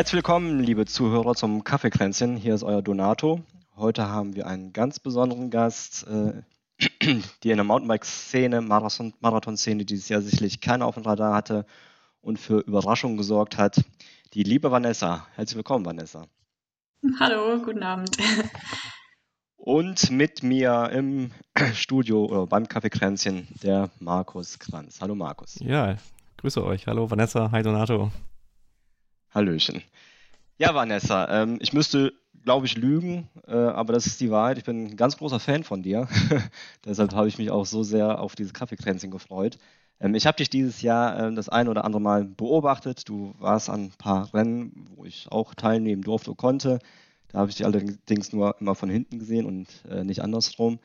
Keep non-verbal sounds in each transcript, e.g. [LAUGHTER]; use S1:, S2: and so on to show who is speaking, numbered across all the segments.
S1: Herzlich willkommen, liebe Zuhörer, zum Kaffeekränzchen. Hier ist euer Donato. Heute haben wir einen ganz besonderen Gast, äh, [CLEARS THROAT] die in der Mountainbike-Szene, Marathon-Szene dieses Jahr sicherlich keiner auf dem Radar hatte und für Überraschungen gesorgt hat. Die liebe Vanessa. Herzlich willkommen, Vanessa.
S2: Hallo, guten Abend. [LAUGHS]
S1: Und mit mir im [CLEARS THROAT] Studio oder beim Kaffeekränzchen der Markus Kranz. Hallo Markus.
S3: Ja, grüße euch. Hallo Vanessa, hi Donato.
S1: Hallöchen. Ja, Vanessa, ähm, ich müsste, glaube ich, lügen, äh, aber das ist die Wahrheit. Ich bin ein ganz großer Fan von dir. [LAUGHS] Deshalb habe ich mich auch so sehr auf dieses Kaffeekränzchen gefreut. Ähm, ich habe dich dieses Jahr äh, das ein oder andere Mal beobachtet. Du warst an ein paar Rennen, wo ich auch teilnehmen durfte und konnte. Da habe ich dich allerdings nur immer von hinten gesehen und äh, nicht andersrum.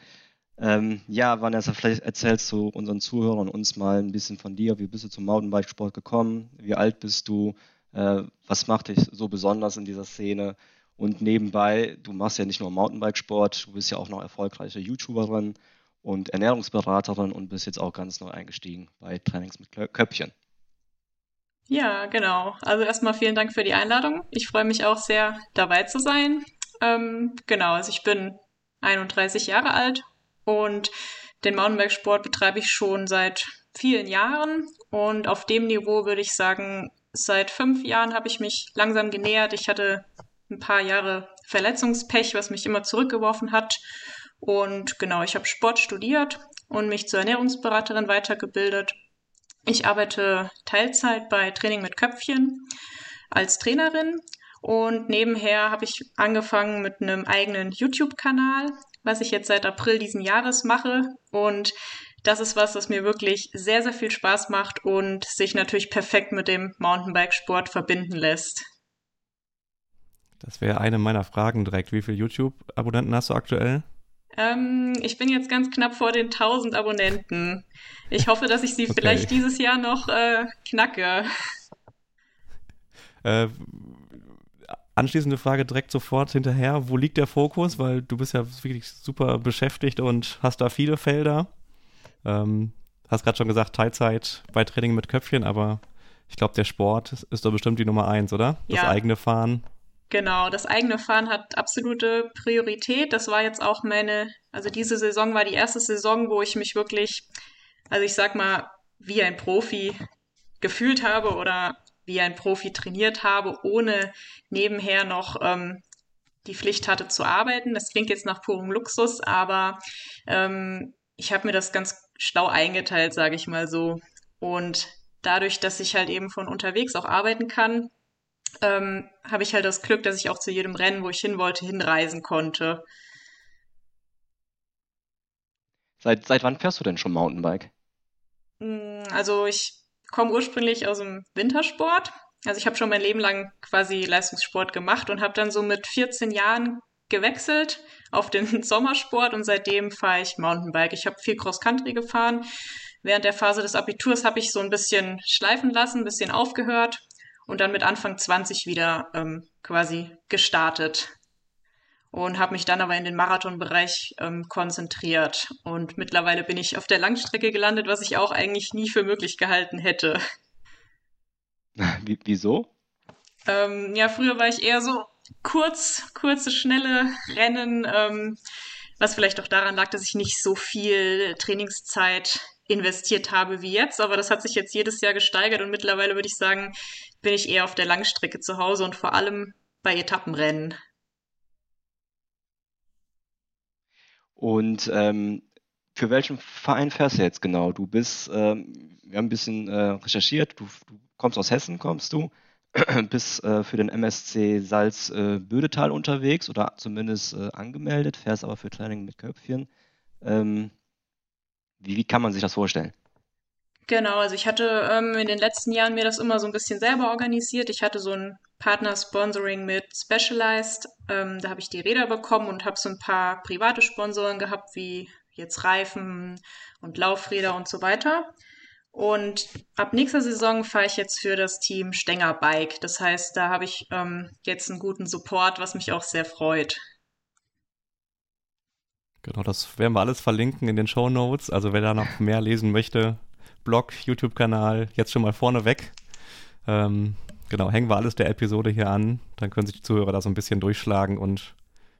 S1: Ähm, ja, Vanessa, vielleicht erzählst du unseren Zuhörern uns mal ein bisschen von dir. Wie bist du zum Mountainbikesport gekommen? Wie alt bist du? Äh, was macht dich so besonders in dieser Szene? Und nebenbei, du machst ja nicht nur Mountainbikesport, du bist ja auch noch erfolgreiche YouTuberin und Ernährungsberaterin und bist jetzt auch ganz neu eingestiegen bei Trainings mit Köpfchen.
S2: Ja, genau. Also erstmal vielen Dank für die Einladung. Ich freue mich auch sehr, dabei zu sein. Ähm, genau, also ich bin 31 Jahre alt und den Mountainbikesport betreibe ich schon seit vielen Jahren und auf dem Niveau würde ich sagen, Seit fünf Jahren habe ich mich langsam genähert. Ich hatte ein paar Jahre Verletzungspech, was mich immer zurückgeworfen hat. Und genau, ich habe Sport studiert und mich zur Ernährungsberaterin weitergebildet. Ich arbeite Teilzeit bei Training mit Köpfchen als Trainerin und nebenher habe ich angefangen mit einem eigenen YouTube-Kanal, was ich jetzt seit April diesen Jahres mache. Und das ist was, was mir wirklich sehr, sehr viel Spaß macht und sich natürlich perfekt mit dem Mountainbike-Sport verbinden lässt.
S3: Das wäre eine meiner Fragen direkt. Wie viele YouTube-Abonnenten hast du aktuell?
S2: Ähm, ich bin jetzt ganz knapp vor den 1000 Abonnenten. Ich hoffe, dass ich sie [LAUGHS] okay. vielleicht dieses Jahr noch äh, knacke.
S3: Äh, anschließende Frage direkt sofort hinterher. Wo liegt der Fokus? Weil du bist ja wirklich super beschäftigt und hast da viele Felder. Ähm, hast gerade schon gesagt, Teilzeit bei Training mit Köpfchen, aber ich glaube, der Sport ist doch bestimmt die Nummer eins, oder? Das ja. eigene Fahren.
S2: Genau, das eigene Fahren hat absolute Priorität. Das war jetzt auch meine, also diese Saison war die erste Saison, wo ich mich wirklich, also ich sag mal, wie ein Profi gefühlt habe oder wie ein Profi trainiert habe, ohne nebenher noch ähm, die Pflicht hatte zu arbeiten. Das klingt jetzt nach purem Luxus, aber ähm, ich habe mir das ganz schlau eingeteilt, sage ich mal so. Und dadurch, dass ich halt eben von unterwegs auch arbeiten kann, ähm, habe ich halt das Glück, dass ich auch zu jedem Rennen, wo ich hin wollte, hinreisen konnte.
S1: Seit, seit wann fährst du denn schon Mountainbike?
S2: Mm, also ich komme ursprünglich aus dem Wintersport. Also ich habe schon mein Leben lang quasi Leistungssport gemacht und habe dann so mit 14 Jahren gewechselt auf den [LAUGHS] Sommersport und seitdem fahre ich Mountainbike. Ich habe viel Cross-Country gefahren. Während der Phase des Abiturs habe ich so ein bisschen schleifen lassen, ein bisschen aufgehört und dann mit Anfang 20 wieder ähm, quasi gestartet und habe mich dann aber in den Marathonbereich ähm, konzentriert. Und mittlerweile bin ich auf der Langstrecke gelandet, was ich auch eigentlich nie für möglich gehalten hätte. [LAUGHS]
S1: Wie, wieso?
S2: Ähm, ja, früher war ich eher so kurz, kurze, schnelle Rennen, ähm, was vielleicht auch daran lag, dass ich nicht so viel Trainingszeit investiert habe wie jetzt, aber das hat sich jetzt jedes Jahr gesteigert und mittlerweile würde ich sagen, bin ich eher auf der Langstrecke zu Hause und vor allem bei Etappenrennen.
S1: Und ähm, für welchen Verein fährst du jetzt genau? Du bist, ähm, wir haben ein bisschen äh, recherchiert, du, du kommst aus Hessen, kommst du. [CLEARS THROAT] bist äh, für den MSC Salz äh, unterwegs oder zumindest äh, angemeldet, fährst aber für Training mit Köpfchen. Ähm, wie, wie, kann man sich das vorstellen?
S2: Genau, also ich hatte ähm, in den letzten Jahren mir das immer so ein bisschen selber organisiert. Ich hatte so ein Partner-Sponsoring mit Specialized. Ähm, da habe ich die Räder bekommen und habe so ein paar private Sponsoren gehabt, wie jetzt Reifen und Laufräder und so weiter. Und ab nächster Saison fahre ich jetzt für das Team Stenger Bike. Das heißt, da habe ich ähm, jetzt einen guten Support, was mich auch sehr freut.
S3: Genau, das werden wir alles verlinken in den Show Notes. Also wer da noch mehr lesen möchte, Blog, YouTube-Kanal, jetzt schon mal vorneweg. Ähm, genau, hängen wir alles der Episode hier an. Dann können sich die Zuhörer da so ein bisschen durchschlagen und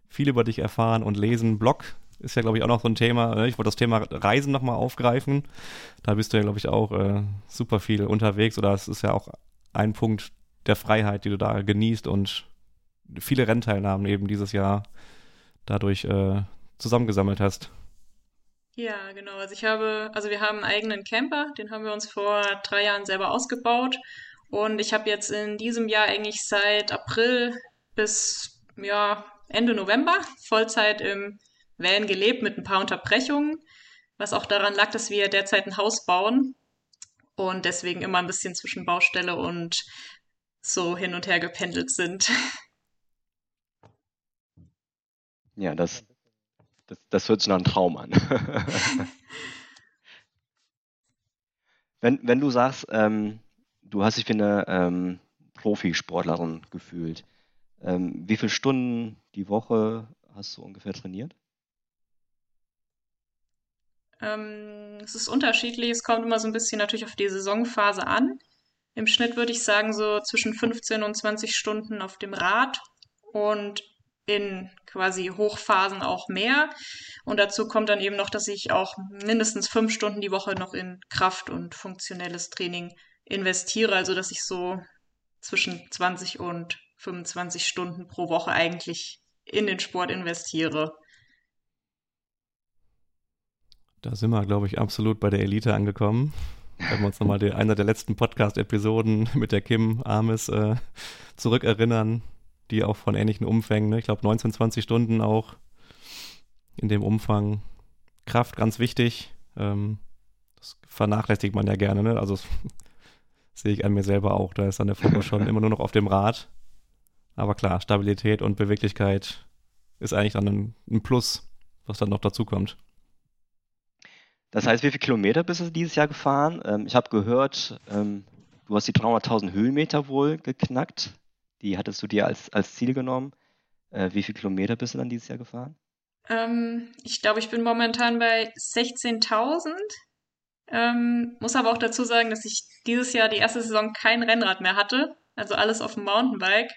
S3: viel über dich erfahren und lesen. Blog ist ja, glaube ich, auch noch so ein Thema. Ne? Ich wollte das Thema Reisen nochmal aufgreifen. Da bist du ja, glaube ich, auch äh, super viel unterwegs oder es ist ja auch ein Punkt der Freiheit, die du da genießt und viele Rennteilnahmen eben dieses Jahr dadurch äh, zusammengesammelt hast.
S2: Ja, genau. Also ich habe, also wir haben einen eigenen Camper, den haben wir uns vor drei Jahren selber ausgebaut. Und ich habe jetzt in diesem Jahr eigentlich seit April bis ja, Ende November Vollzeit im Van gelebt mit ein paar Unterbrechungen, was auch daran lag, dass wir derzeit ein Haus bauen und deswegen immer ein bisschen zwischen Baustelle und so hin und her gependelt sind. [LAUGHS]
S1: Ja, das, das, das hört sich nach einem Traum an. [LAUGHS] wenn, wenn du sagst, ähm, du hast dich wie eine ähm, Profisportlerin gefühlt, ähm, wie viele Stunden die Woche hast du ungefähr trainiert?
S2: Ähm, es ist unterschiedlich. Es kommt immer so ein bisschen natürlich auf die Saisonphase an. Im Schnitt würde ich sagen so zwischen 15 und 20 Stunden auf dem Rad und in quasi Hochphasen auch mehr. Und dazu kommt dann eben noch, dass ich auch mindestens fünf Stunden die Woche noch in Kraft und funktionelles Training investiere. Also dass ich so zwischen 20 und 25 Stunden pro Woche eigentlich in den Sport investiere.
S3: Da sind wir, glaube ich, absolut bei der Elite angekommen. Wenn wir uns nochmal die, einer der letzten Podcast-Episoden [LAUGHS] mit der Kim Armes äh, zurückerinnern, die auch von ähnlichen Umfängen, ne? ich glaube 19, 20 Stunden auch in dem Umfang. Kraft ganz wichtig. Ähm, das vernachlässigt man ja gerne, ne? Also [LAUGHS] sehe ich an mir selber auch. Da ist dann der Fokus schon immer nur noch auf dem Rad. Aber klar, Stabilität und Beweglichkeit ist eigentlich dann ein, ein Plus, was dann noch dazu kommt.
S1: Das heißt, wie viele Kilometer bist du dieses Jahr gefahren? Ähm, ich habe gehört, ähm, du hast die 300.000 Höhenmeter wohl geknackt. Die hattest du dir als, als Ziel genommen. Äh, wie viele Kilometer bist du dann dieses Jahr gefahren?
S2: Ähm, ich glaube, ich bin momentan bei 16.000. Ähm, muss aber auch dazu sagen, dass ich dieses Jahr die erste Saison kein Rennrad mehr hatte. Also alles auf dem Mountainbike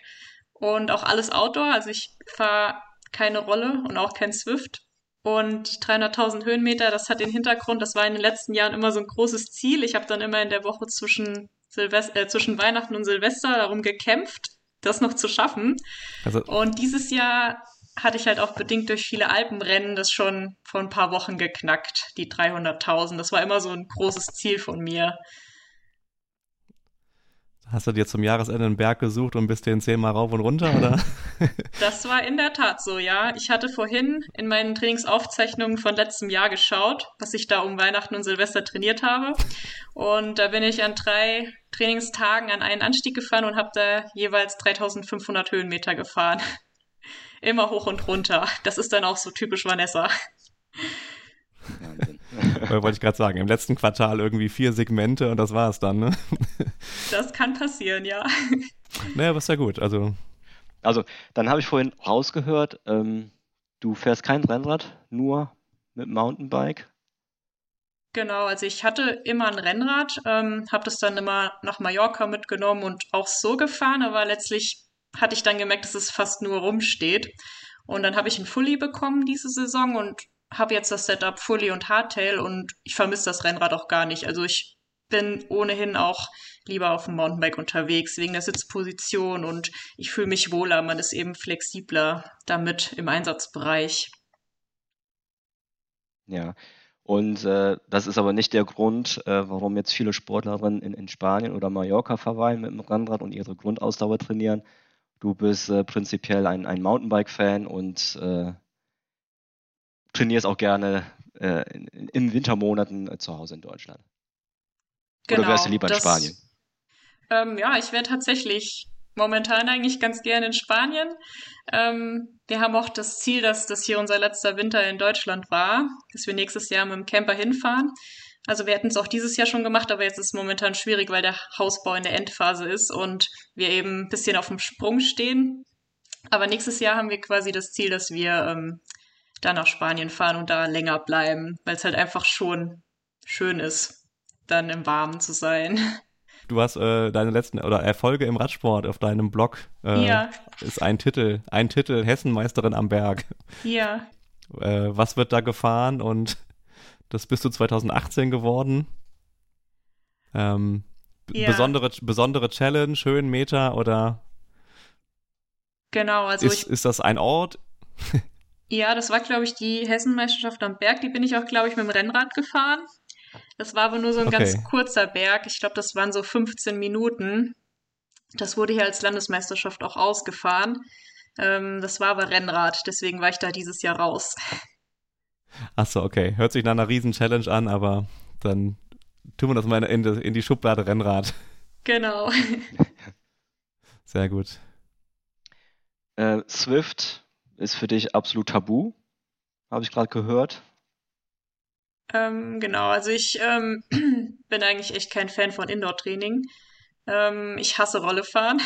S2: und auch alles Outdoor. Also ich fahre keine Rolle und auch kein Swift. Und die 300.000 Höhenmeter, das hat den Hintergrund, das war in den letzten Jahren immer so ein großes Ziel. Ich habe dann immer in der Woche zwischen, Silvest äh, zwischen Weihnachten und Silvester darum gekämpft, das noch zu schaffen. Also und dieses Jahr hatte ich halt auch bedingt durch viele Alpenrennen das schon vor ein paar Wochen geknackt, die 300.000. Das war immer so ein großes Ziel von mir.
S3: Hast du dir zum Jahresende einen Berg gesucht und bist den zehnmal rauf und runter, oder? [LAUGHS]
S2: Das war in der Tat so, ja. Ich hatte vorhin in meinen Trainingsaufzeichnungen von letztem Jahr geschaut, was ich da um Weihnachten und Silvester trainiert habe. Und da bin ich an drei Trainingstagen an einen Anstieg gefahren und habe da jeweils 3500 Höhenmeter gefahren. [LAUGHS] Immer hoch und runter. Das ist dann auch so typisch Vanessa.
S3: Wahnsinn. [LAUGHS] Wollte ich gerade sagen, im letzten Quartal irgendwie vier Segmente und das war es dann, ne? [LAUGHS]
S2: Das kann passieren, ja. [LAUGHS]
S3: Naja, aber ist ja gut. Also,
S1: also dann habe ich vorhin rausgehört, ähm, du fährst kein Rennrad, nur mit Mountainbike.
S2: Genau, also ich hatte immer ein Rennrad, ähm, habe das dann immer nach Mallorca mitgenommen und auch so gefahren, aber letztlich hatte ich dann gemerkt, dass es fast nur rumsteht. Und dann habe ich einen Fully bekommen diese Saison und habe jetzt das Setup Fully und Hardtail und ich vermisse das Rennrad auch gar nicht. Also ich bin ohnehin auch lieber auf dem Mountainbike unterwegs, wegen der Sitzposition und ich fühle mich wohler, man ist eben flexibler damit im Einsatzbereich.
S1: Ja, und äh, das ist aber nicht der Grund, äh, warum jetzt viele Sportlerinnen in, in Spanien oder Mallorca verweilen mit dem Rennrad und ihre Grundausdauer trainieren. Du bist äh, prinzipiell ein, ein Mountainbike-Fan und äh, trainierst auch gerne äh, in, in Wintermonaten äh, zu Hause in Deutschland. Genau, Oder wärst du lieber das, in Spanien?
S2: Ähm, ja, ich wäre tatsächlich momentan eigentlich ganz gerne in Spanien. Ähm, wir haben auch das Ziel, dass das hier unser letzter Winter in Deutschland war, dass wir nächstes Jahr mit dem Camper hinfahren. Also wir hätten es auch dieses Jahr schon gemacht, aber jetzt ist es momentan schwierig, weil der Hausbau in der Endphase ist und wir eben ein bisschen auf dem Sprung stehen. Aber nächstes Jahr haben wir quasi das Ziel, dass wir ähm, da nach Spanien fahren und da länger bleiben, weil es halt einfach schon schön ist, dann im Warmen zu sein.
S3: du hast äh, deine letzten oder Erfolge im Radsport auf deinem Blog. Äh, ja. Ist ein Titel, ein Titel Hessenmeisterin am Berg.
S2: Ja.
S3: Äh, was wird da gefahren und das bist du 2018 geworden. Ähm, ja. besondere, besondere Challenge, Höhenmeter oder?
S2: Genau, also
S3: ist, ist das ein Ort?
S2: Ja, das war, glaube ich, die Hessenmeisterschaft am Berg. Die bin ich auch, glaube ich, mit dem Rennrad gefahren. Das war aber nur so ein okay. ganz kurzer Berg. Ich glaube, das waren so 15 Minuten. Das wurde hier als Landesmeisterschaft auch ausgefahren. Ähm, das war aber Rennrad, deswegen war ich da dieses Jahr raus.
S3: Achso, okay. Hört sich nach einer Riesen-Challenge an, aber dann tun wir das mal in die, in die Schublade Rennrad.
S2: Genau. [LAUGHS]
S3: Sehr gut.
S1: Äh, Swift ist für dich absolut tabu, habe ich gerade gehört.
S2: Ähm, genau, also ich ähm, [CLEARS THROAT] bin eigentlich echt kein Fan von Indoor-Training. Ähm, ich hasse Rollefahren,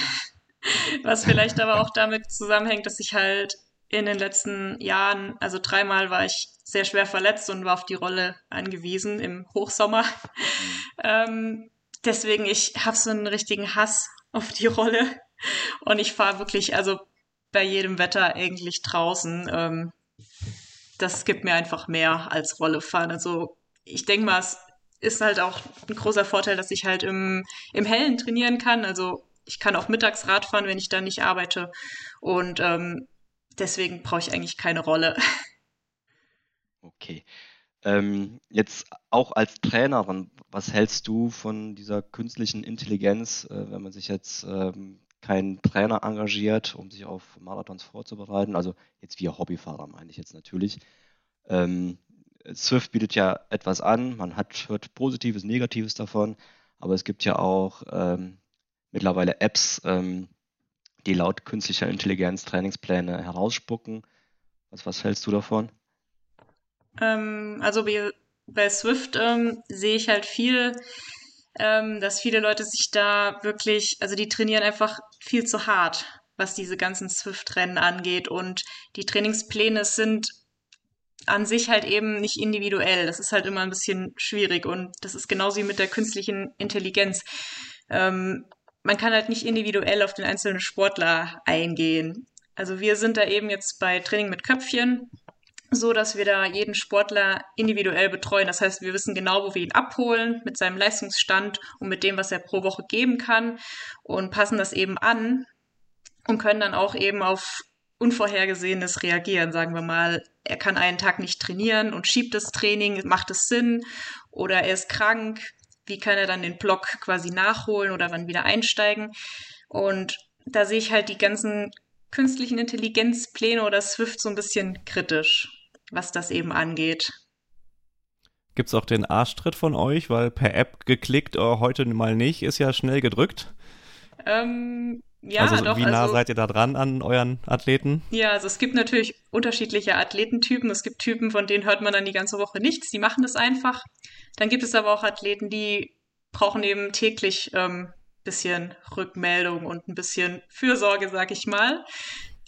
S2: [LAUGHS] was vielleicht aber auch damit zusammenhängt, dass ich halt in den letzten Jahren, also dreimal war ich sehr schwer verletzt und war auf die Rolle angewiesen im Hochsommer. Mhm. [LAUGHS] ähm, deswegen, ich habe so einen richtigen Hass auf die Rolle und ich fahre wirklich, also bei jedem Wetter eigentlich draußen. Ähm, das gibt mir einfach mehr als Rolle fahren. Also ich denke mal, es ist halt auch ein großer Vorteil, dass ich halt im, im Hellen trainieren kann. Also ich kann auch mittags Rad fahren, wenn ich da nicht arbeite. Und ähm, deswegen brauche ich eigentlich keine Rolle. [LAUGHS]
S1: Okay. Ähm, jetzt auch als Trainerin, was hältst du von dieser künstlichen Intelligenz, äh, wenn man sich jetzt ähm, keinen Trainer engagiert, um sich auf Marathons vorzubereiten? Also jetzt wir Hobbyfahrer meine ich jetzt natürlich. Ähm, Swift bietet ja etwas an, man hat hört Positives, Negatives davon, aber es gibt ja auch ähm, mittlerweile Apps, ähm, die laut künstlicher Intelligenz Trainingspläne herausspucken. Was, was hältst du davon?
S2: Ähm, also bei, bei Swift ähm, sehe ich halt viel, ähm, dass viele Leute sich da wirklich, also die trainieren einfach viel zu hart, was diese ganzen Swift-Rennen angeht. Und die Trainingspläne sind an sich halt eben nicht individuell. Das ist halt immer ein bisschen schwierig. Und das ist genauso wie mit der künstlichen Intelligenz. Ähm, man kann halt nicht individuell auf den einzelnen Sportler eingehen. Also wir sind da eben jetzt bei Training mit Köpfchen so, dass wir da jeden Sportler individuell betreuen. Das heißt, wir wissen genau, wo wir ihn abholen mit seinem Leistungsstand und mit dem, was er pro Woche geben kann und passen das eben an und können dann auch eben auf Unvorhergesehenes reagieren. Sagen wir mal, er kann einen Tag nicht trainieren und schiebt das Training, macht es Sinn oder er ist krank, wie kann er dann den Block quasi nachholen oder wann wieder einsteigen. Und da sehe ich halt die ganzen künstlichen Intelligenzpläne oder Swift so ein bisschen kritisch, was das eben angeht.
S3: Gibt es auch den Arschtritt von euch, weil per App geklickt, oh, heute mal nicht, ist ja schnell gedrückt?
S2: Ähm, ja,
S3: also
S2: doch.
S3: Wie nah also, seid ihr da dran an euren Athleten?
S2: Ja, also es gibt natürlich unterschiedliche Athletentypen. Es gibt Typen, von denen hört man dann die ganze Woche nichts. Die machen das einfach. Dann gibt es aber auch Athleten, die brauchen eben täglich ähm, bisschen Rückmeldung und ein bisschen Fürsorge, sag ich mal.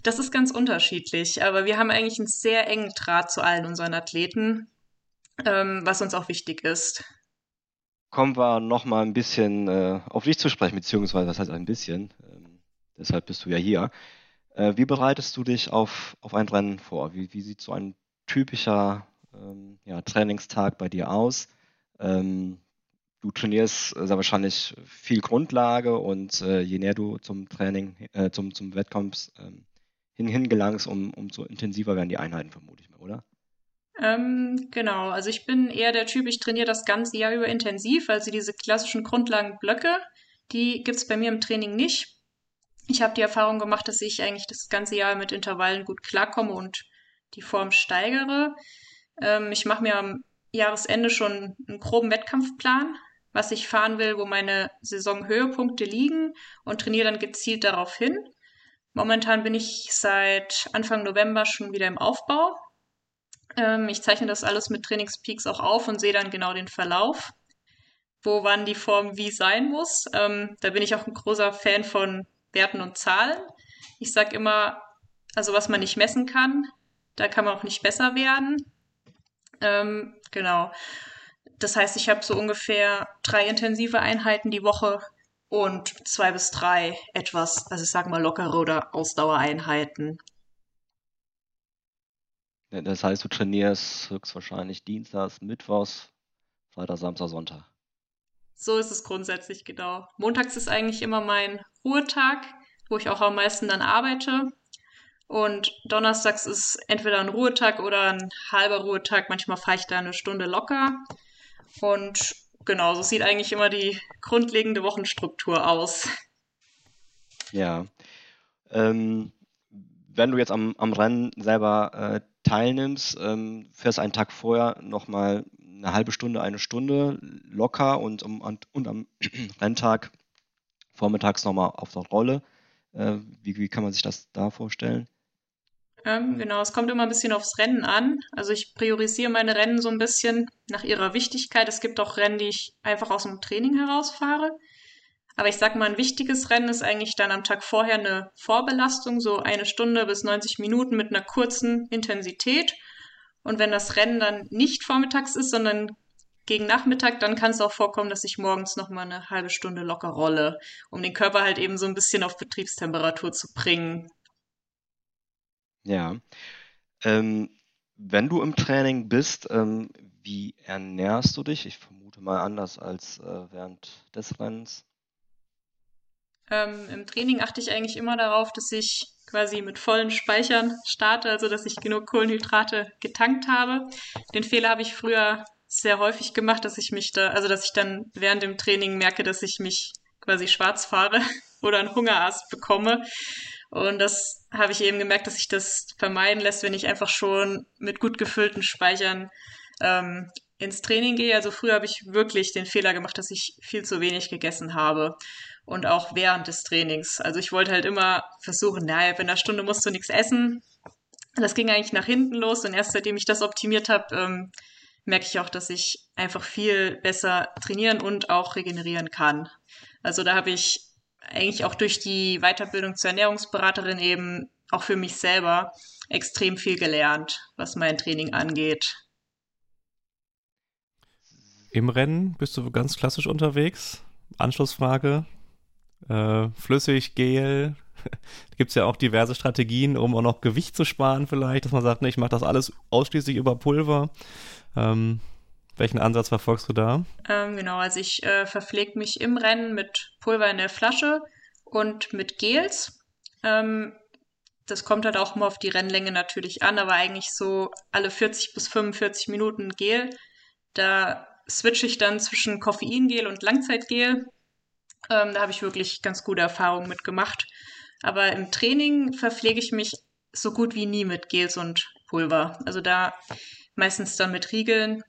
S2: Das ist ganz unterschiedlich, aber wir haben eigentlich einen sehr engen Draht zu allen unseren Athleten, ähm, was uns auch wichtig ist.
S1: Kommen wir noch mal ein bisschen äh, auf dich zu sprechen, beziehungsweise was heißt ein bisschen? Ähm, deshalb bist du ja hier. Äh, wie bereitest du dich auf, auf ein Rennen vor? Wie, wie sieht so ein typischer ähm, ja, Trainingstag bei dir aus? Ähm, du trainierst sehr wahrscheinlich viel Grundlage und äh, je näher du zum Training, äh, zum, zum Wettkampf ähm, hin, hingelangst, um, umso intensiver werden die Einheiten, vermute ich mal, oder?
S2: Ähm, genau, also ich bin eher der Typ, ich trainiere das ganze Jahr über intensiv, also diese klassischen Grundlagenblöcke, die gibt es bei mir im Training nicht. Ich habe die Erfahrung gemacht, dass ich eigentlich das ganze Jahr mit Intervallen gut klarkomme und die Form steigere. Ähm, ich mache mir am Jahresende schon einen groben Wettkampfplan, was ich fahren will, wo meine Saisonhöhepunkte liegen und trainiere dann gezielt darauf hin. Momentan bin ich seit Anfang November schon wieder im Aufbau. Ähm, ich zeichne das alles mit Trainingspeaks auch auf und sehe dann genau den Verlauf, wo wann die Form wie sein muss. Ähm, da bin ich auch ein großer Fan von Werten und Zahlen. Ich sage immer, also was man nicht messen kann, da kann man auch nicht besser werden. Ähm, genau. Das heißt, ich habe so ungefähr drei intensive Einheiten die Woche und zwei bis drei etwas, also ich sage mal lockere oder Ausdauereinheiten.
S1: Das heißt, du trainierst höchstwahrscheinlich Dienstags, Mittwochs, Freitag, Samstag, Sonntag.
S2: So ist es grundsätzlich, genau. Montags ist eigentlich immer mein Ruhetag, wo ich auch am meisten dann arbeite. Und donnerstags ist entweder ein Ruhetag oder ein halber Ruhetag. Manchmal fahre ich da eine Stunde locker. Und genau, so sieht eigentlich immer die grundlegende Wochenstruktur aus.
S1: Ja. Ähm, wenn du jetzt am, am Rennen selber äh, teilnimmst, ähm, fährst einen Tag vorher nochmal eine halbe Stunde, eine Stunde locker und, um, und, und am [CLEARS THROAT] Renntag vormittags nochmal auf der Rolle. Äh, wie, wie kann man sich das da vorstellen?
S2: Ähm, genau, es kommt immer ein bisschen aufs Rennen an. Also ich priorisiere meine Rennen so ein bisschen nach ihrer Wichtigkeit. Es gibt auch Rennen, die ich einfach aus dem Training herausfahre. Aber ich sag mal, ein wichtiges Rennen ist eigentlich dann am Tag vorher eine Vorbelastung, so eine Stunde bis 90 Minuten mit einer kurzen Intensität. Und wenn das Rennen dann nicht vormittags ist, sondern gegen Nachmittag, dann kann es auch vorkommen, dass ich morgens noch mal eine halbe Stunde locker rolle, um den Körper halt eben so ein bisschen auf Betriebstemperatur zu bringen.
S1: Ja. Ähm, wenn du im Training bist, ähm, wie ernährst du dich? Ich vermute mal anders als äh, während des Rennens.
S2: Ähm, Im Training achte ich eigentlich immer darauf, dass ich quasi mit vollen Speichern starte, also dass ich genug Kohlenhydrate getankt habe. Den Fehler habe ich früher sehr häufig gemacht, dass ich mich da, also dass ich dann während dem Training merke, dass ich mich quasi schwarz fahre [LAUGHS] oder einen Hungerast bekomme. Und das habe ich eben gemerkt, dass sich das vermeiden lässt, wenn ich einfach schon mit gut gefüllten Speichern ähm, ins Training gehe. Also früher habe ich wirklich den Fehler gemacht, dass ich viel zu wenig gegessen habe. Und auch während des Trainings. Also ich wollte halt immer versuchen, naja, in einer Stunde musst du nichts essen. Das ging eigentlich nach hinten los und erst seitdem ich das optimiert habe, ähm, merke ich auch, dass ich einfach viel besser trainieren und auch regenerieren kann. Also da habe ich eigentlich auch durch die Weiterbildung zur Ernährungsberaterin eben auch für mich selber extrem viel gelernt, was mein Training angeht.
S3: Im Rennen bist du ganz klassisch unterwegs. Anschlussfrage. Äh, flüssig, Gel. [LAUGHS] Gibt es ja auch diverse Strategien, um auch noch Gewicht zu sparen, vielleicht, dass man sagt, ne, ich mache das alles ausschließlich über Pulver. Ähm, welchen Ansatz verfolgst du da?
S2: Ähm, genau, also ich äh, verpflege mich im Rennen mit Pulver in der Flasche und mit Gels. Ähm, das kommt halt auch mal auf die Rennlänge natürlich an, aber eigentlich so alle 40 bis 45 Minuten Gel. Da switche ich dann zwischen Koffeingel und Langzeitgel. Ähm, da habe ich wirklich ganz gute Erfahrungen mitgemacht. Aber im Training verpflege ich mich so gut wie nie mit Gels und Pulver. Also da meistens dann mit Riegeln.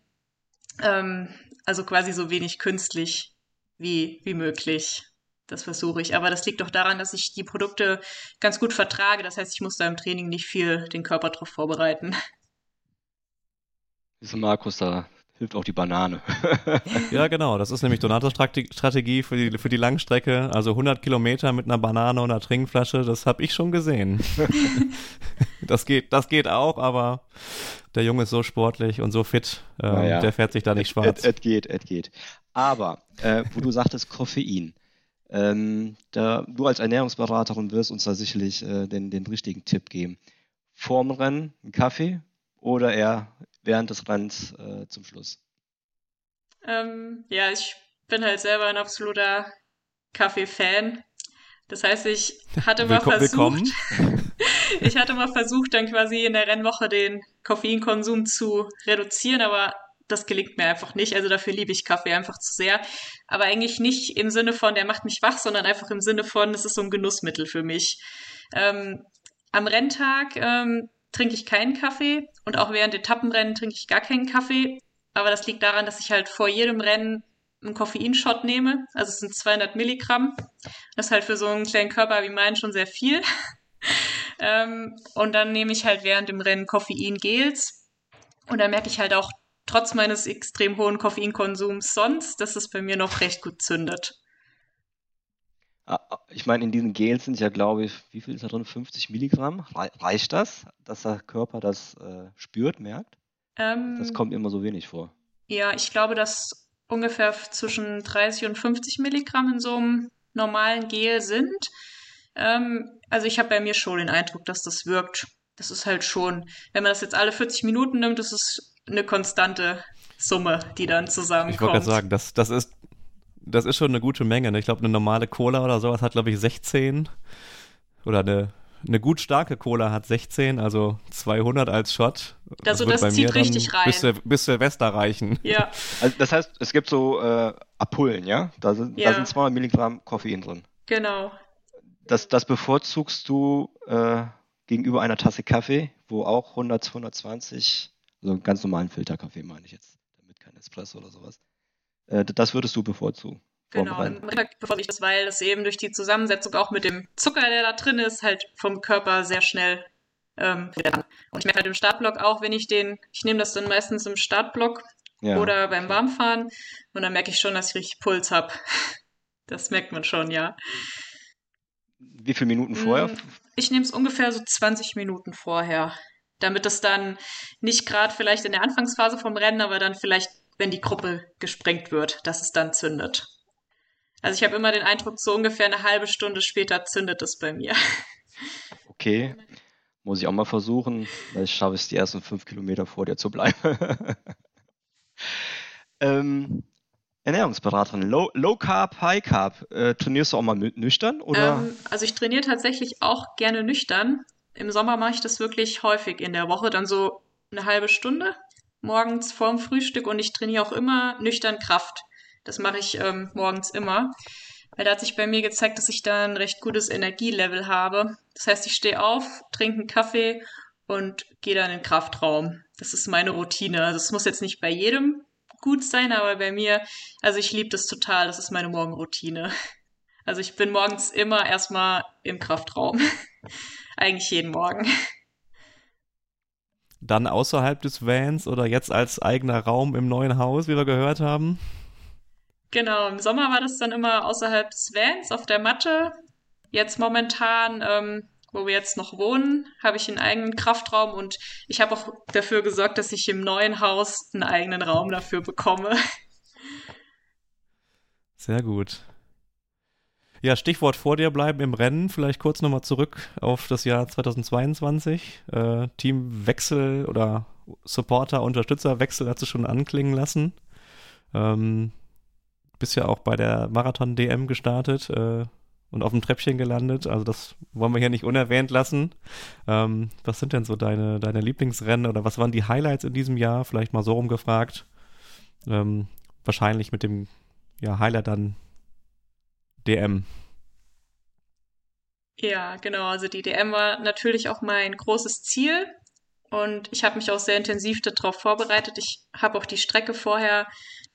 S2: Ähm, also quasi so wenig künstlich wie, wie möglich. Das versuche ich. Aber das liegt doch daran, dass ich die Produkte ganz gut vertrage. Das heißt, ich muss da im Training nicht viel den Körper drauf vorbereiten.
S1: Wieso Markus, da hilft auch die Banane. [LAUGHS]
S3: ja, genau. Das ist nämlich Donatos Strategie für die, für die Langstrecke. Also 100 Kilometer mit einer Banane und einer Trinkflasche, das habe ich schon gesehen. [LAUGHS] das, geht, das geht auch, aber der Junge ist so sportlich und so fit, ähm, naja, der fährt sich da nicht schwarz.
S1: Es geht, es geht. Aber, äh, wo du sagtest Koffein. Ähm, da, du als Ernährungsberaterin wirst uns da sicherlich äh, den, den richtigen Tipp geben. Vorm Rennen einen Kaffee oder eher während des Rennens äh, zum Schluss?
S2: Ähm, ja, ich bin halt selber ein absoluter Kaffee-Fan. Das heißt, ich hatte mal versucht, [LAUGHS] ich hatte mal versucht, dann quasi in der Rennwoche den Koffeinkonsum zu reduzieren, aber das gelingt mir einfach nicht. Also dafür liebe ich Kaffee einfach zu sehr. Aber eigentlich nicht im Sinne von, der macht mich wach, sondern einfach im Sinne von, es ist so ein Genussmittel für mich. Ähm, am Renntag ähm, trinke ich keinen Kaffee und auch während Etappenrennen trinke ich gar keinen Kaffee. Aber das liegt daran, dass ich halt vor jedem Rennen einen Koffeinshot nehme. Also es sind 200 Milligramm. Das ist halt für so einen kleinen Körper wie meinen schon sehr viel. [LAUGHS] ähm, und dann nehme ich halt während dem Rennen Koffeingels. Und da merke ich halt auch trotz meines extrem hohen Koffeinkonsums sonst, dass es bei mir noch recht gut zündet.
S1: Ah, ich meine, in diesen Gels sind ja, glaube ich, wie viel ist da drin? 50 Milligramm. Reicht das, dass der Körper das äh, spürt, merkt? Ähm, das kommt immer so wenig vor.
S2: Ja, ich glaube, dass ungefähr zwischen 30 und 50 Milligramm in so einem normalen Gel sind. Ähm, also ich habe bei mir schon den Eindruck, dass das wirkt. Das ist halt schon, wenn man das jetzt alle 40 Minuten nimmt, das ist eine konstante Summe, die dann zusammenkommt.
S3: Ich wollte gerade sagen, das, das, ist, das ist schon eine gute Menge. Ne? Ich glaube, eine normale Cola oder sowas hat, glaube ich, 16. Oder eine, eine gut starke Cola hat 16, also 200 als Shot.
S2: Also das, das zieht richtig rein.
S3: Bis, bis Silvester reichen.
S2: Ja. [LAUGHS]
S1: Also das heißt, es gibt so äh, Apullen, ja? Da sind, ja. da sind 200 Milligramm Koffein drin.
S2: Genau.
S1: Das, das bevorzugst du äh, gegenüber einer Tasse Kaffee, wo auch 100, 120, also einen ganz normalen Filterkaffee meine ich jetzt, damit kein Espresso oder sowas. Äh, das würdest du bevorzugen.
S2: Genau, bevor ich das, weil das eben durch die Zusammensetzung auch mit dem Zucker, der da drin ist, halt vom Körper sehr schnell ähm, Und ich merke halt im Startblock auch, wenn ich den, ich nehme das dann meistens im Startblock ja. oder beim Warmfahren und dann merke ich schon, dass ich richtig Puls habe. [LAUGHS] Das merkt man schon, ja.
S1: Wie viele Minuten vorher? Mm,
S2: ich nehme es ungefähr so 20 Minuten vorher, damit das dann nicht gerade vielleicht in der Anfangsphase vom Rennen, aber dann vielleicht, wenn die Gruppe gesprengt wird, dass es dann zündet. Also ich habe immer den Eindruck, so ungefähr eine halbe Stunde später zündet es bei mir.
S1: Okay, muss ich auch mal versuchen. Vielleicht schaffe ich es die ersten fünf Kilometer vor dir zu bleiben. [LAUGHS] ähm, Ernährungsberaterin, Low, Low Carb, High Carb. Äh, trainierst du auch mal nüchtern? Oder? Ähm,
S2: also ich trainiere tatsächlich auch gerne nüchtern. Im Sommer mache ich das wirklich häufig in der Woche, dann so eine halbe Stunde morgens vorm Frühstück und ich trainiere auch immer nüchtern Kraft. Das mache ich ähm, morgens immer. Weil da hat sich bei mir gezeigt, dass ich da ein recht gutes Energielevel habe. Das heißt, ich stehe auf, trinke einen Kaffee und gehe dann in den Kraftraum. Das ist meine Routine. Also es muss jetzt nicht bei jedem gut sein, aber bei mir, also ich liebe das total. Das ist meine Morgenroutine. Also ich bin morgens immer erstmal im Kraftraum. [LAUGHS] Eigentlich jeden Morgen. [LAUGHS]
S3: Dann außerhalb des Vans oder jetzt als eigener Raum im neuen Haus, wie wir gehört haben?
S2: Genau, im Sommer war das dann immer außerhalb des Vans auf der Matte. Jetzt momentan, ähm, wo wir jetzt noch wohnen, habe ich einen eigenen Kraftraum und ich habe auch dafür gesorgt, dass ich im neuen Haus einen eigenen Raum dafür bekomme.
S3: Sehr gut. Ja, Stichwort vor dir bleiben im Rennen. Vielleicht kurz nochmal zurück auf das Jahr 2022. Äh, Teamwechsel oder Supporter, Unterstützerwechsel hat du schon anklingen lassen. Ähm, bist ja auch bei der Marathon-DM gestartet äh, und auf dem Treppchen gelandet. Also das wollen wir hier nicht unerwähnt lassen. Ähm, was sind denn so deine, deine Lieblingsrennen oder was waren die Highlights in diesem Jahr? Vielleicht mal so rumgefragt. Ähm, wahrscheinlich mit dem ja, Highlight dann DM.
S2: Ja, genau. Also die DM war natürlich auch mein großes Ziel. Und ich habe mich auch sehr intensiv darauf vorbereitet. Ich habe auch die Strecke vorher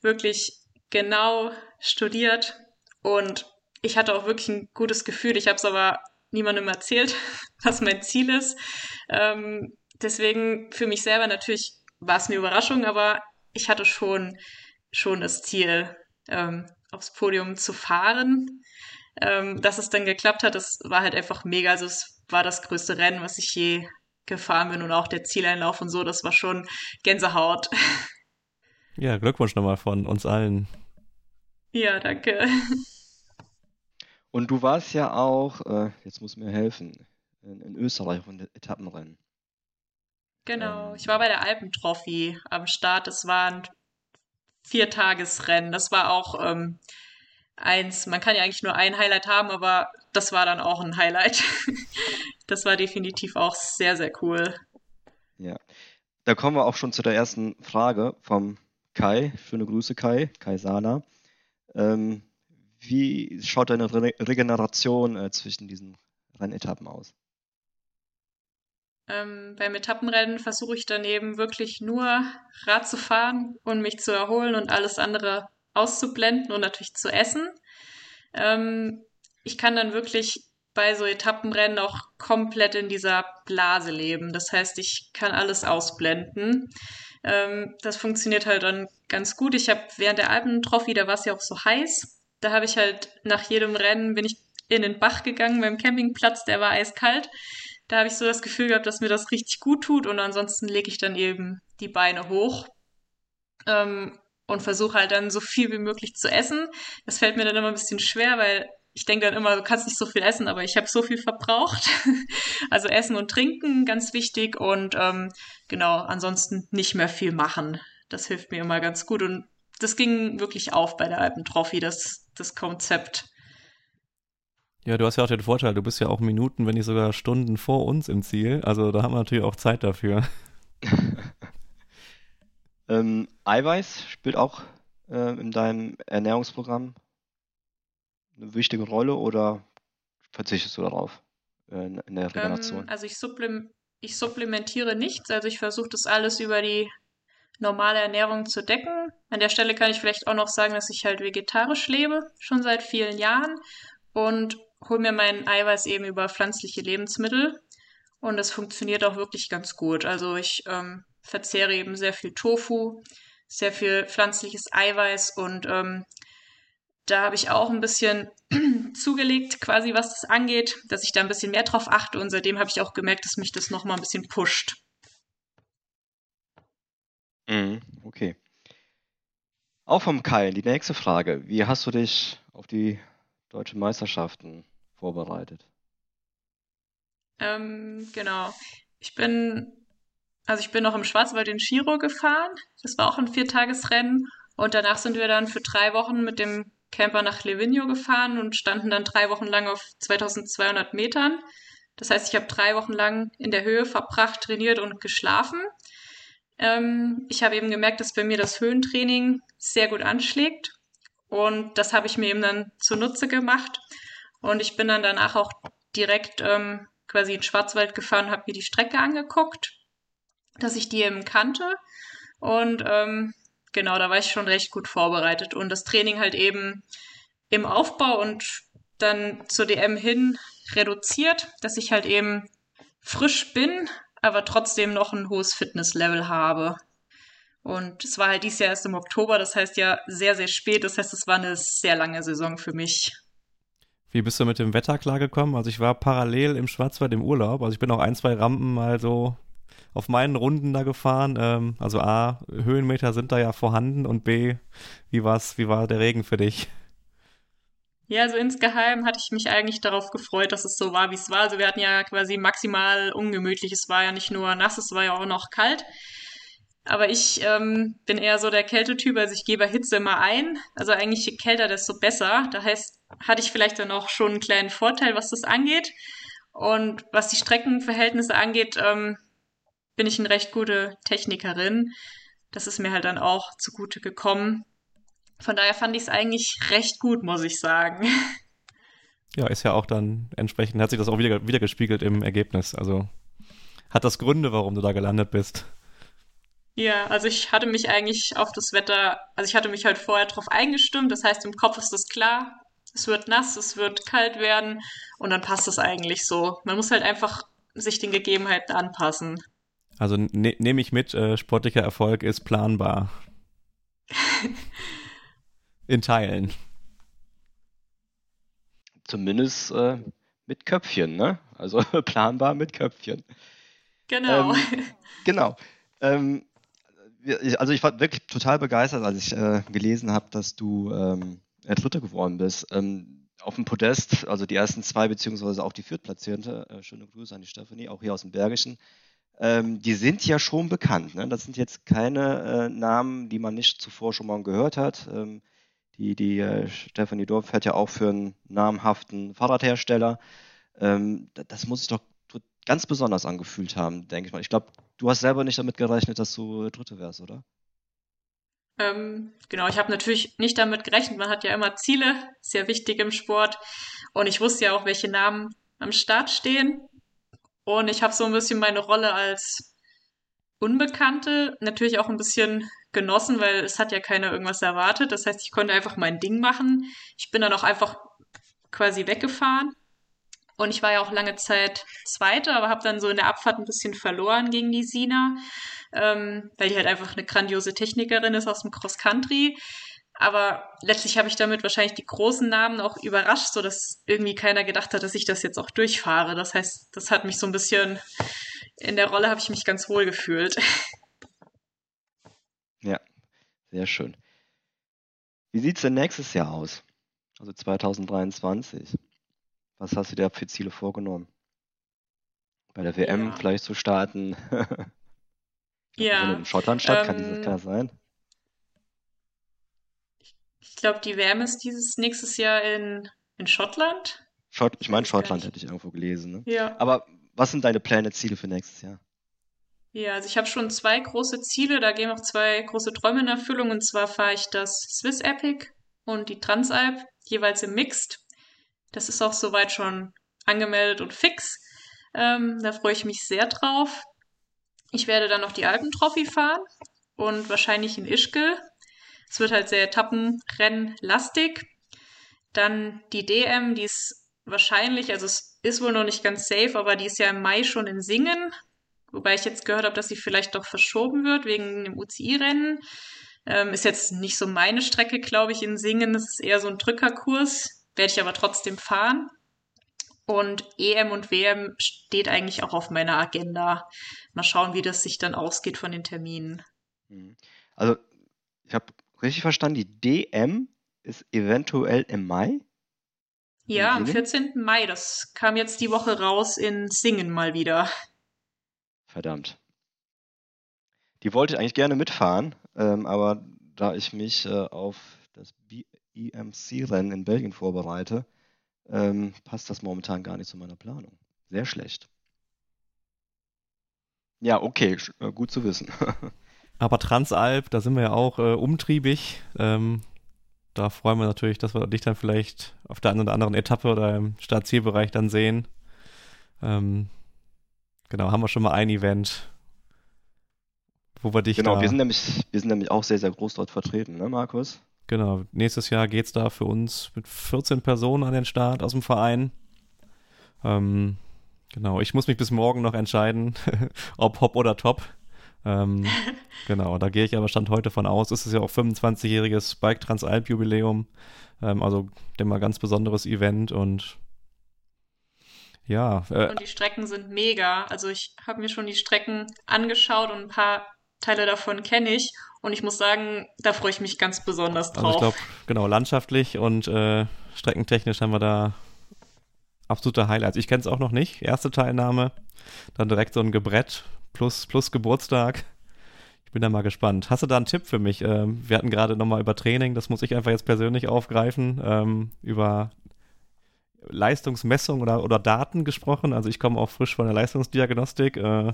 S2: wirklich genau studiert und ich hatte auch wirklich ein gutes Gefühl. Ich habe es aber niemandem erzählt, [LAUGHS] was mein Ziel ist. Ähm, deswegen für mich selber natürlich war es eine Überraschung, aber ich hatte schon, schon das Ziel, ähm, aufs Podium zu fahren. Ähm, dass es dann geklappt hat, das war halt einfach mega. Also es war das größte Rennen, was ich je gefahren bin und auch der Zieleinlauf und so, das war schon Gänsehaut. [LAUGHS]
S3: Ja, Glückwunsch nochmal von uns allen.
S2: Ja, danke.
S1: Und du warst ja auch, äh, jetzt muss mir helfen, in, in Österreich von Etappenrennen.
S2: Genau, ähm, ich war bei der Alpentrophy am Start. Das war ein Viertagesrennen. Das war auch ähm, eins, man kann ja eigentlich nur ein Highlight haben, aber das war dann auch ein Highlight. [LAUGHS] das war definitiv auch sehr, sehr cool.
S1: Ja, da kommen wir auch schon zu der ersten Frage vom Kai. Schöne Grüße, Kai, Kai Sana. Ähm, wie schaut deine Re Regeneration äh, zwischen diesen Rennetappen aus?
S2: Ähm, beim Etappenrennen versuche ich daneben wirklich nur Rad zu fahren und mich zu erholen und alles andere auszublenden und natürlich zu essen. Ähm, ich kann dann wirklich bei so Etappenrennen auch komplett in dieser Blase leben. Das heißt, ich kann alles ausblenden. Ähm, das funktioniert halt dann ganz gut. Ich habe während der Alpen-Trophy, da war es ja auch so heiß. Da habe ich halt nach jedem Rennen bin ich in den Bach gegangen beim Campingplatz, der war eiskalt. Da habe ich so das Gefühl gehabt, dass mir das richtig gut tut und ansonsten lege ich dann eben die Beine hoch ähm, und versuche halt dann so viel wie möglich zu essen. Das fällt mir dann immer ein bisschen schwer, weil ich denke dann immer, du kannst nicht so viel essen, aber ich habe so viel verbraucht. [LAUGHS] also Essen und Trinken, ganz wichtig. Und ähm, genau, ansonsten nicht mehr viel machen. Das hilft mir immer ganz gut. Und das ging wirklich auf bei der Alpentrophy, das, das Konzept.
S3: Ja, du hast ja auch den Vorteil, du bist ja auch Minuten, wenn nicht sogar Stunden vor uns im Ziel. Also da haben wir natürlich auch Zeit dafür. [LAUGHS]
S1: ähm, Eiweiß spielt auch äh, in deinem Ernährungsprogramm eine wichtige Rolle oder verzichtest du darauf äh, in, in der Regeneration?
S2: Ähm, also ich, supplim ich supplementiere nichts, also ich versuche das alles über die normale Ernährung zu decken. An der Stelle kann ich vielleicht auch noch sagen, dass ich halt vegetarisch lebe, schon seit vielen Jahren und hole mir mein Eiweiß eben über pflanzliche Lebensmittel. Und das funktioniert auch wirklich ganz gut. Also ich ähm, verzehre eben sehr viel Tofu, sehr viel pflanzliches Eiweiß und ähm, da habe ich auch ein bisschen [CLEARS THROAT] zugelegt, quasi was das angeht, dass ich da ein bisschen mehr drauf achte und seitdem habe ich auch gemerkt, dass mich das nochmal ein bisschen pusht.
S1: Mhm, okay. Auch vom Kai, die nächste Frage. Wie hast du dich auf die deutschen Meisterschaften vorbereitet?
S2: Ähm, genau. Ich bin, also ich bin noch im Schwarzwald in Giro gefahren. Das war auch ein Viertagesrennen. Und danach sind wir dann für drei Wochen mit dem Camper nach Livigno gefahren und standen dann drei Wochen lang auf 2200 Metern. Das heißt, ich habe drei Wochen lang in der Höhe verbracht, trainiert und geschlafen. Ähm, ich habe eben gemerkt, dass bei mir das Höhentraining sehr gut anschlägt. Und das habe ich mir eben dann zunutze gemacht. Und ich bin dann danach auch direkt ähm, quasi in Schwarzwald gefahren habe mir die Strecke angeguckt, dass ich die eben kannte. Und ähm, genau, da war ich schon recht gut vorbereitet. Und das Training halt eben im Aufbau und dann zur DM hin reduziert, dass ich halt eben frisch bin, aber trotzdem noch ein hohes Fitnesslevel habe. Und es war halt dieses Jahr erst im Oktober, das heißt ja sehr, sehr spät. Das heißt, es war eine sehr lange Saison für mich.
S3: Wie bist du mit dem Wetter klargekommen? Also ich war parallel im Schwarzwald im Urlaub. Also ich bin auch ein, zwei Rampen mal so auf meinen Runden da gefahren. Ähm, also A, Höhenmeter sind da ja vorhanden und B, wie war's, wie war der Regen für dich?
S2: Ja, also insgeheim hatte ich mich eigentlich darauf gefreut, dass es so war, wie es war. Also wir hatten ja quasi maximal ungemütlich. Es war ja nicht nur nass, es war ja auch noch kalt. Aber ich ähm, bin eher so der Kältetyp, also ich gebe Hitze immer ein. Also eigentlich je kälter, desto besser. Da heißt, hatte ich vielleicht dann auch schon einen kleinen Vorteil, was das angeht. Und was die Streckenverhältnisse angeht, ähm, bin ich eine recht gute Technikerin. Das ist mir halt dann auch zugute gekommen. Von daher fand ich es eigentlich recht gut, muss ich sagen. [LAUGHS]
S3: Ja, ist ja auch dann entsprechend, hat sich das auch wieder, wieder gespiegelt im Ergebnis. Also hat das Gründe, warum du da gelandet bist.
S2: Ja, also ich hatte mich eigentlich auf das Wetter, also ich hatte mich halt vorher drauf eingestimmt. Das heißt, im Kopf ist das klar. Es wird nass, es wird kalt werden und dann passt es eigentlich so. Man muss halt einfach sich den Gegebenheiten anpassen.
S3: Also ne, nehme ich mit, äh, sportlicher Erfolg ist planbar. [LAUGHS] In Teilen.
S1: Zumindest äh, mit Köpfchen, ne? Also [LAUGHS] planbar mit Köpfchen.
S2: Genau.
S1: Ähm, genau. Ähm, also ich war wirklich total begeistert, als ich äh, gelesen habe, dass du ähm, Dritter geworden bist. Ähm, auf dem Podest, also die ersten zwei, beziehungsweise auch die Viertplatzierte, äh, schöne Grüße an die Stephanie, auch hier aus dem Bergischen, ähm, die sind ja schon bekannt. Ne? Das sind jetzt keine äh, Namen, die man nicht zuvor schon mal gehört hat. Ähm, die die äh, Stephanie Dorf fährt ja auch für einen namhaften Fahrradhersteller. Ähm, das muss sich doch ganz besonders angefühlt haben, denke ich mal. Ich glaube, du hast selber nicht damit gerechnet, dass du Dritte wärst, oder?
S2: Ähm, genau, ich habe natürlich nicht damit gerechnet. Man hat ja immer Ziele, sehr wichtig im Sport. Und ich wusste ja auch, welche Namen am Start stehen. Und ich habe so ein bisschen meine Rolle als Unbekannte natürlich auch ein bisschen genossen, weil es hat ja keiner irgendwas erwartet. Das heißt, ich konnte einfach mein Ding machen. Ich bin dann auch einfach quasi weggefahren und ich war ja auch lange Zeit Zweite, aber habe dann so in der Abfahrt ein bisschen verloren gegen die Sina, ähm, weil die halt einfach eine grandiose Technikerin ist aus dem Cross Country. Aber letztlich habe ich damit wahrscheinlich die großen Namen auch überrascht, sodass irgendwie keiner gedacht hat, dass ich das jetzt auch durchfahre. Das heißt, das hat mich so ein bisschen in der Rolle habe ich mich ganz wohl gefühlt.
S1: Ja, sehr schön. Wie sieht es denn nächstes Jahr aus? Also 2023. Was hast du dir für Ziele vorgenommen? Bei der WM
S2: Ja.
S1: vielleicht zu starten? [LAUGHS]
S2: Ja,
S1: in Schottland statt, kann, dieses,
S2: ähm,
S1: kann das sein?
S2: ich glaube, die WM ist dieses nächstes Jahr in, in Schottland.
S1: Schott, ich meine Schottland hätte ich irgendwo gelesen. Ne?
S2: Ja.
S1: Aber was sind deine Pläne, Ziele für nächstes Jahr?
S2: Ja, also ich habe schon zwei große Ziele, da gehen auch zwei große Träume in Erfüllung. Und zwar fahre ich das Swiss Epic und die Transalp, jeweils im Mixed. Das ist auch soweit schon angemeldet und fix. Ähm, da freue ich mich sehr drauf. Ich werde dann noch die Alpentrophy fahren und wahrscheinlich in Ischgl. Es wird halt sehr Etappenrennlastig. Dann die DM, die ist wahrscheinlich, also es ist wohl noch nicht ganz safe, aber die ist ja im Mai schon in Singen. Wobei ich jetzt gehört habe, dass sie vielleicht doch verschoben wird wegen dem UCI-Rennen. Ähm, ist jetzt nicht so meine Strecke, glaube ich, in Singen. Das ist eher so ein Drückerkurs. Werde ich aber trotzdem fahren. Und EM und WM steht eigentlich auch auf meiner Agenda. Mal schauen, wie das sich dann ausgeht von den Terminen.
S1: Mhm. Also, ich habe richtig verstanden, die DM ist eventuell im Mai.
S2: Ja, am
S1: Singen?
S2: 14. Mai, das kam jetzt die Woche raus in Singen mal wieder.
S1: Verdammt. Die wollte ich eigentlich gerne mitfahren, ähm, aber da ich mich äh, auf das BEMC-Rennen in Belgien vorbereite, ähm, passt das momentan gar nicht zu meiner Planung. Sehr schlecht. Ja, okay, äh, gut zu wissen. [LAUGHS]
S3: Aber Transalp, da sind wir ja auch äh, umtriebig. Ähm, da freuen wir natürlich, dass wir dich dann vielleicht auf der einen oder anderen Etappe oder im Startzielbereich dann sehen. Ähm, genau, haben wir schon mal ein Event, wo wir dich
S1: Genau,
S3: da,
S1: wir sind nämlich, wir sind nämlich auch sehr, sehr groß dort vertreten, ne, Markus?
S3: Genau, nächstes Jahr geht's da für uns mit 14 Personen an den Start aus dem Verein. Ähm, genau, ich muss mich bis morgen noch entscheiden, [LAUGHS] ob Hop oder Top. Ähm, [LAUGHS] genau, da gehe ich aber Stand heute von aus. Es ist ja auch 25-jähriges Bike Transalp Jubiläum. Ähm, also, denke mal, ganz besonderes Event und ja, äh,
S2: Und die Strecken sind mega. Also ich habe mir schon die Strecken angeschaut und ein paar Teile davon kenne ich. Und ich muss sagen, da freue ich mich ganz besonders
S3: also ich
S2: drauf.
S3: glaube, genau, landschaftlich und äh, streckentechnisch haben wir da absolute Highlights. Ich kenne es auch noch nicht. Erste Teilnahme, dann direkt so ein Gebrett plus, plus Geburtstag. Ich bin da mal gespannt. Hast du da einen Tipp für mich? Ähm, wir hatten gerade nochmal über Training, das muss ich einfach jetzt persönlich aufgreifen, ähm, über Leistungsmessung oder, oder Daten gesprochen. Also ich komme auch frisch von der Leistungsdiagnostik, äh,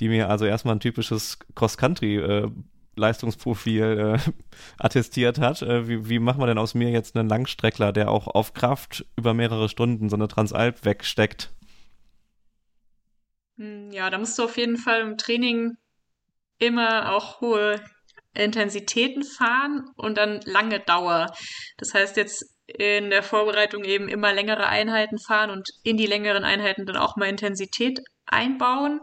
S3: die mir also erstmal ein typisches Cross-Country äh, Leistungsprofil äh, [LAUGHS] attestiert hat. Äh, wie, wie machen wir denn aus mir jetzt einen Langstreckler, der auch auf Kraft über mehrere Stunden so eine Transalp wegsteckt?
S2: Hm, Ja, da musst du auf jeden Fall im Training immer auch hohe Intensitäten fahren und dann lange Dauer. Das heißt jetzt in der Vorbereitung eben immer längere Einheiten fahren und in die längeren Einheiten dann auch mal Intensität einbauen.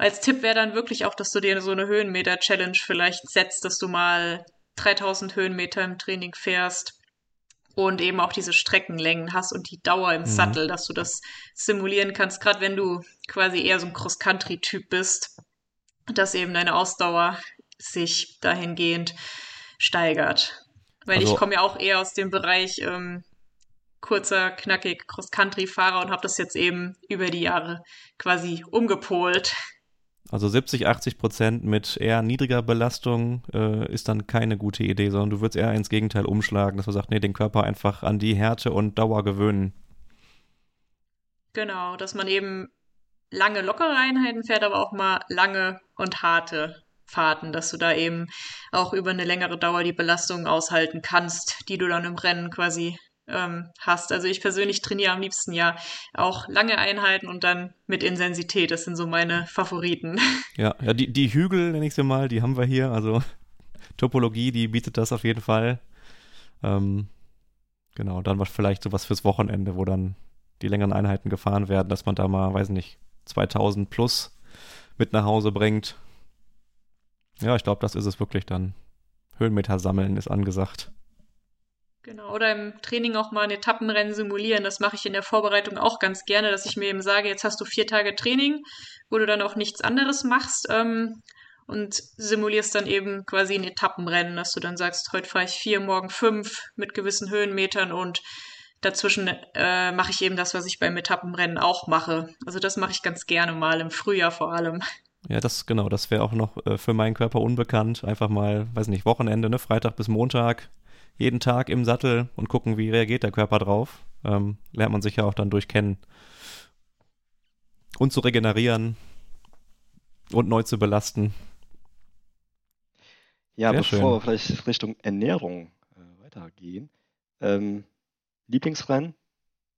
S2: Als Tipp wäre dann wirklich auch, dass du dir so eine Höhenmeter-Challenge vielleicht setzt, dass du mal 3000 Höhenmeter im Training fährst und eben auch diese Streckenlängen hast und die Dauer im
S3: Mhm.
S2: Sattel, dass du das simulieren kannst, gerade wenn du quasi eher so ein Cross-Country-Typ bist, dass eben deine Ausdauer sich dahingehend steigert. Weil
S3: Also-
S2: ich komme ja auch eher aus dem Bereich ähm, kurzer, knackig Cross-Country-Fahrer und habe das jetzt eben über die Jahre quasi umgepolt.
S3: Also 70, 80 Prozent mit eher niedriger Belastung äh, ist dann keine gute Idee, sondern du würdest eher ins Gegenteil umschlagen, dass man sagt, nee, den Körper einfach an die Härte und Dauer gewöhnen.
S2: Genau, dass man eben lange lockere Einheiten fährt, aber auch mal lange und harte Fahrten, dass du da eben auch über eine längere Dauer die Belastung aushalten kannst, die du dann im Rennen quasi ähm, hast. Also ich persönlich trainiere am liebsten ja auch lange Einheiten und dann mit Intensität. Das sind so meine Favoriten. [LAUGHS]
S3: Ja, ja die, die Hügel, nenne ich sie mal, die haben wir hier. Also [LAUGHS] Topologie, die bietet das auf jeden Fall. Ähm, genau, dann was vielleicht sowas fürs Wochenende, wo dann die längeren Einheiten gefahren werden, dass man da mal, weiß nicht, 2000 plus mit nach Hause bringt. Ja, ich glaube, das ist es wirklich dann. Höhenmeter sammeln ist angesagt.
S2: Genau, oder im Training auch mal ein Etappenrennen simulieren. Das mache ich in der Vorbereitung auch ganz gerne, dass ich mir eben sage, jetzt hast du vier Tage Training, wo du dann auch nichts anderes machst. Ähm, und simulierst dann eben quasi ein Etappenrennen, dass du dann sagst, heute fahre ich vier, morgen fünf mit gewissen Höhenmetern und dazwischen äh, mache ich eben das, was ich beim Etappenrennen auch mache. Also das mache ich ganz gerne mal im Frühjahr vor allem.
S3: Ja, das genau, das wäre auch noch äh, für meinen Körper unbekannt. Einfach mal, weiß nicht, Wochenende, ne, Freitag bis Montag, jeden Tag im Sattel und gucken, wie reagiert der Körper drauf. Ähm, lernt man sich ja auch dann durchkennen. Und zu regenerieren und neu zu belasten.
S1: Ja, Sehr bevor schön. wir vielleicht Richtung Ernährung äh, weitergehen. Ähm, Lieblingsrennen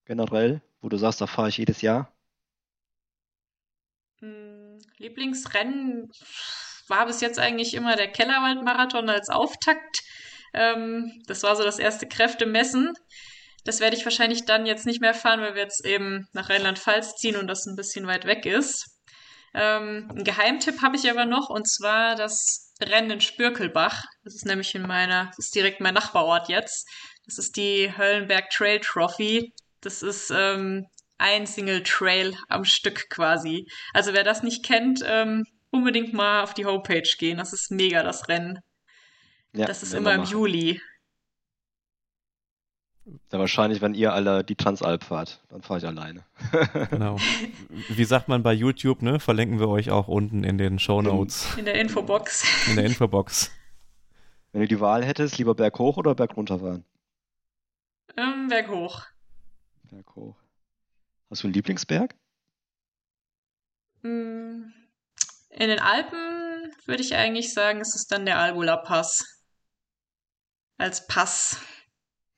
S1: generell, wo du sagst, da fahre ich jedes Jahr?
S2: Hm, Lieblingsrennen war bis jetzt eigentlich immer der Kellerwald-Marathon als Auftakt. Ähm, das war so das erste Kräftemessen. Das werde ich wahrscheinlich dann jetzt nicht mehr fahren, weil wir jetzt eben nach Rheinland-Pfalz ziehen und das ein bisschen weit weg ist. Ähm, einen Geheimtipp habe ich aber noch, und zwar das Rennen in Spürkelbach. Das ist nämlich in meiner, das ist direkt mein Nachbarort jetzt. Das ist die Höllenberg Trail Trophy. Das ist ähm, ein Single Trail am Stück quasi. Also wer das nicht kennt, ähm, unbedingt mal auf die Homepage gehen. Das ist mega, das Rennen. Ja, das ist immer im Juli.
S1: Ja, wahrscheinlich, wenn ihr alle die Transalp fahrt, dann fahre ich alleine. [LAUGHS]
S3: genau. Wie sagt man bei YouTube, ne? Verlinken wir euch auch unten in den Show Notes.
S2: In, in der Infobox.
S3: In der Infobox.
S1: Wenn du die Wahl hättest, lieber berghoch oder bergunter fahren?
S2: Ähm, berghoch.
S1: Berghoch. Hast du einen Lieblingsberg?
S2: Mm, in den Alpen würde ich eigentlich sagen, es ist dann der Albula Pass. Als Pass.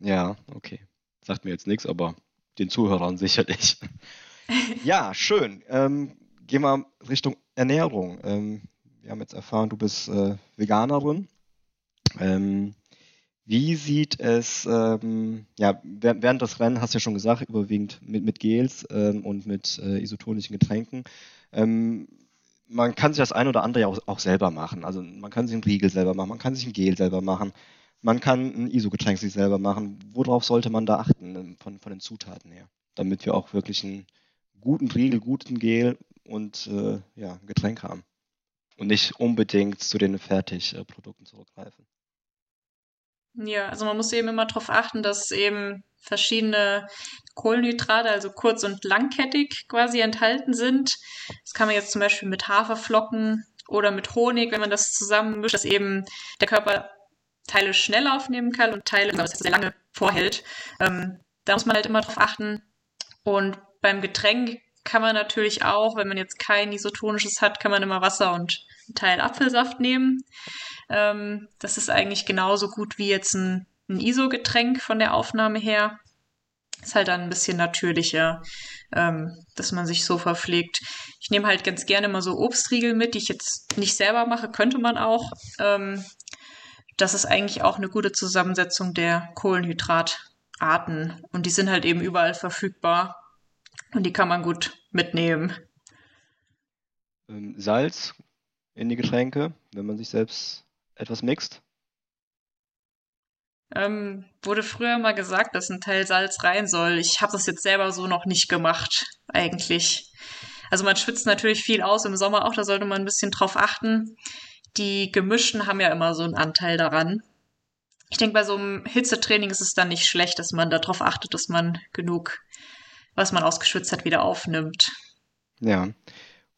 S1: Ja, okay. Sagt mir jetzt nichts, aber den Zuhörern [LAUGHS] sicherlich. ja, schön. Ähm, gehen wir Richtung Ernährung. Ähm, wir haben jetzt erfahren, du bist äh, Veganerin. Ähm, wie sieht es, ähm, ja, während des Rennen hast du ja schon gesagt, überwiegend mit, mit Gels ähm, und mit äh, isotonischen Getränken. Ähm, man kann sich das ein oder andere ja auch, auch, selber machen. Also man kann sich einen Riegel selber machen, man kann sich ein Gel selber machen. Man kann ein ISO-Getränk sich selber machen. Worauf sollte man da achten ähm, von, von den Zutaten her? Damit wir auch wirklich einen guten Riegel, guten Gel und äh, ja, ein Getränk haben. Und nicht unbedingt zu den Fertigprodukten zurückgreifen.
S2: Ja, also man muss eben immer darauf achten, dass eben verschiedene Kohlenhydrate, also kurz- und langkettig quasi enthalten sind. Das kann man jetzt zum Beispiel mit Haferflocken oder mit Honig, wenn man das zusammen mischt, dass eben der Körper Teile schnell aufnehmen kann und Teile, das sehr lange vorhält. Ähm, da muss man halt immer drauf achten. Und beim Getränk kann man natürlich auch, wenn man jetzt kein isotonisches hat, kann man immer Wasser und einen Teil Apfelsaft nehmen. Ähm, das ist eigentlich genauso gut wie jetzt ein, ein ISO-Getränk von der Aufnahme her. Ist halt dann ein bisschen natürlicher, ähm, dass man sich so verpflegt. Ich nehme halt ganz gerne mal so Obstriegel mit, die ich jetzt nicht selber mache, könnte man auch. Ähm, das ist eigentlich auch eine gute Zusammensetzung der Kohlenhydratarten. Und die sind halt eben überall verfügbar. Und die kann man gut mitnehmen.
S1: Ähm, Salz in die Getränke, wenn man sich selbst etwas mixt?
S2: Ähm, wurde früher mal gesagt, dass ein Teil Salz rein soll. Ich habe das jetzt selber so noch nicht gemacht, eigentlich. Also man schwitzt natürlich viel aus im Sommer auch, da sollte man ein bisschen drauf achten die Gemischten haben ja immer so einen Anteil daran. Ich denke, bei so einem Hitzetraining ist es dann nicht schlecht, dass man darauf achtet, dass man genug, was man ausgeschwitzt hat, wieder aufnimmt.
S1: Ja.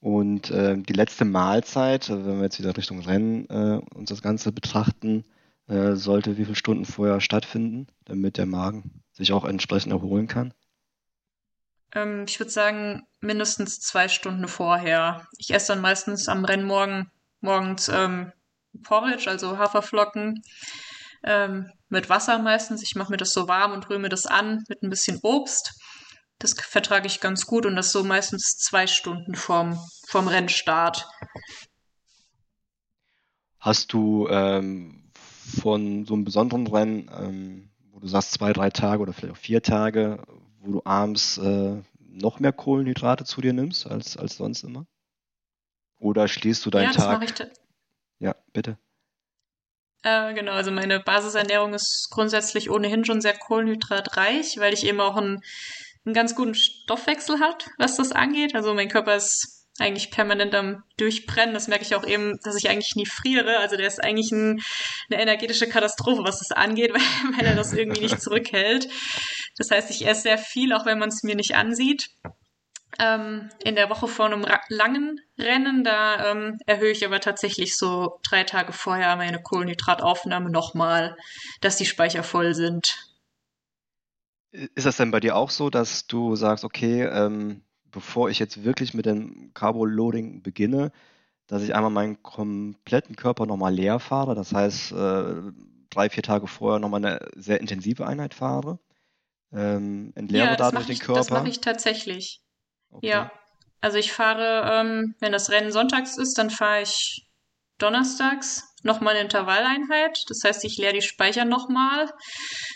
S1: Und äh, die letzte Mahlzeit, also wenn wir jetzt wieder Richtung Rennen äh, uns das Ganze betrachten, äh, sollte wie viele Stunden vorher stattfinden, damit der Magen sich auch entsprechend erholen kann?
S2: Ähm, ich würde sagen, mindestens zwei Stunden vorher. Ich esse dann meistens am Rennmorgen morgens ähm, Porridge, also Haferflocken ähm, mit Wasser meistens. Ich mache mir das so warm und rühre mir das an mit ein bisschen Obst. Das vertrage ich ganz gut und das so meistens zwei Stunden vorm, vorm Rennstart.
S1: Hast du ähm, von so einem besonderen Rennen, ähm, wo du sagst zwei, drei Tage oder vielleicht auch vier Tage, wo du abends äh, noch mehr Kohlenhydrate zu dir nimmst als, als sonst immer? Oder schließt du deinen ja, Tag? Das mache ich ja, bitte.
S2: Äh, genau, also meine Basisernährung ist grundsätzlich ohnehin schon sehr kohlenhydratreich, weil ich eben auch einen, einen ganz guten Stoffwechsel hat, was das angeht. Also mein Körper ist eigentlich permanent am Durchbrennen. Das merke ich auch eben, dass ich eigentlich nie friere. Also der ist eigentlich ein, eine energetische Katastrophe, was das angeht, [LAUGHS] weil, weil er das irgendwie nicht [LAUGHS] zurückhält. Das heißt, ich esse sehr viel, auch wenn man es mir nicht ansieht. Ähm, in der Woche vor einem langen Rennen, da ähm, erhöhe ich aber tatsächlich so drei Tage vorher meine Kohlenhydrataufnahme nochmal, dass die Speicher voll sind.
S1: Ist das denn bei dir auch so, dass du sagst, okay, ähm, bevor ich jetzt wirklich mit dem Carbo-Loading beginne, dass ich einmal meinen kompletten Körper nochmal leer fahre, das heißt äh, drei, vier Tage vorher nochmal eine sehr intensive Einheit fahre, ähm, entleere ja, dadurch
S2: ich,
S1: den Körper?
S2: Das mache ich tatsächlich. Okay. Ja, also ich fahre, ähm, wenn das Rennen sonntags ist, dann fahre ich donnerstags nochmal eine Intervalleinheit. Das heißt, ich leere die Speicher nochmal.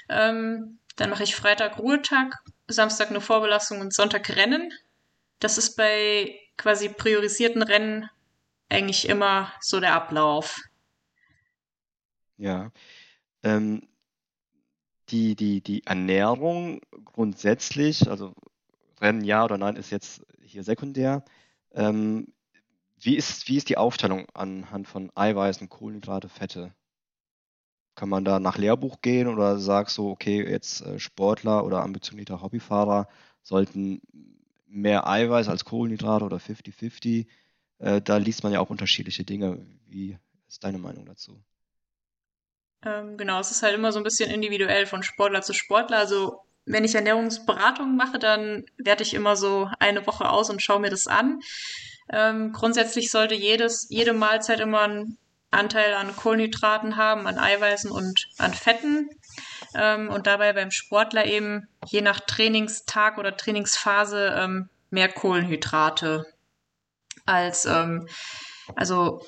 S2: Ähm, dann mache ich Freitag Ruhetag, Samstag eine Vorbelastung und Sonntag Rennen. Das ist bei quasi priorisierten Rennen eigentlich immer so der Ablauf.
S1: Ja. Ähm, die, die, die Ernährung grundsätzlich, also Rennen ja oder nein, ist jetzt hier sekundär. Ähm, wie, ist, wie ist die Aufteilung anhand von Eiweißen, Kohlenhydrate, Fette? Kann man da nach Lehrbuch gehen oder sagst du, okay, jetzt äh, Sportler oder ambitionierter Hobbyfahrer sollten mehr Eiweiß als Kohlenhydrate oder 50-50? Äh, da liest man ja auch unterschiedliche Dinge. Wie ist deine Meinung dazu?
S2: Ähm, genau, es ist halt immer so ein bisschen individuell von Sportler zu Sportler. Also wenn ich Ernährungsberatung mache, dann werte ich immer so eine Woche aus und schaue mir das an. Ähm, grundsätzlich sollte jedes, jede Mahlzeit immer einen Anteil an Kohlenhydraten haben, an Eiweißen und an Fetten. Ähm, und dabei beim Sportler eben je nach Trainingstag oder Trainingsphase ähm, mehr Kohlenhydrate als, ähm, also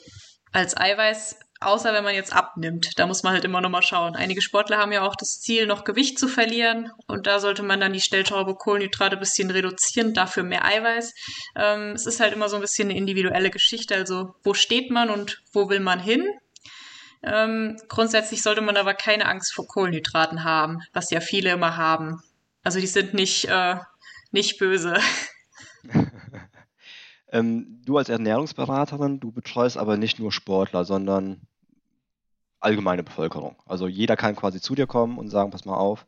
S2: als Eiweiß Außer wenn man jetzt abnimmt. Da muss man halt immer noch mal schauen. Einige Sportler haben ja auch das Ziel, noch Gewicht zu verlieren. Und da sollte man dann die Stellschraube Kohlenhydrate ein bisschen reduzieren, dafür mehr Eiweiß. Ähm, es ist halt immer so ein bisschen eine individuelle Geschichte. Also wo steht man und wo will man hin? Ähm, grundsätzlich sollte man aber keine Angst vor Kohlenhydraten haben, was ja viele immer haben. Also die sind nicht, äh, nicht böse. [LAUGHS]
S1: ähm, du als Ernährungsberaterin, du betreust aber nicht nur Sportler, sondern allgemeine Bevölkerung. Also jeder kann quasi zu dir kommen und sagen, pass mal auf,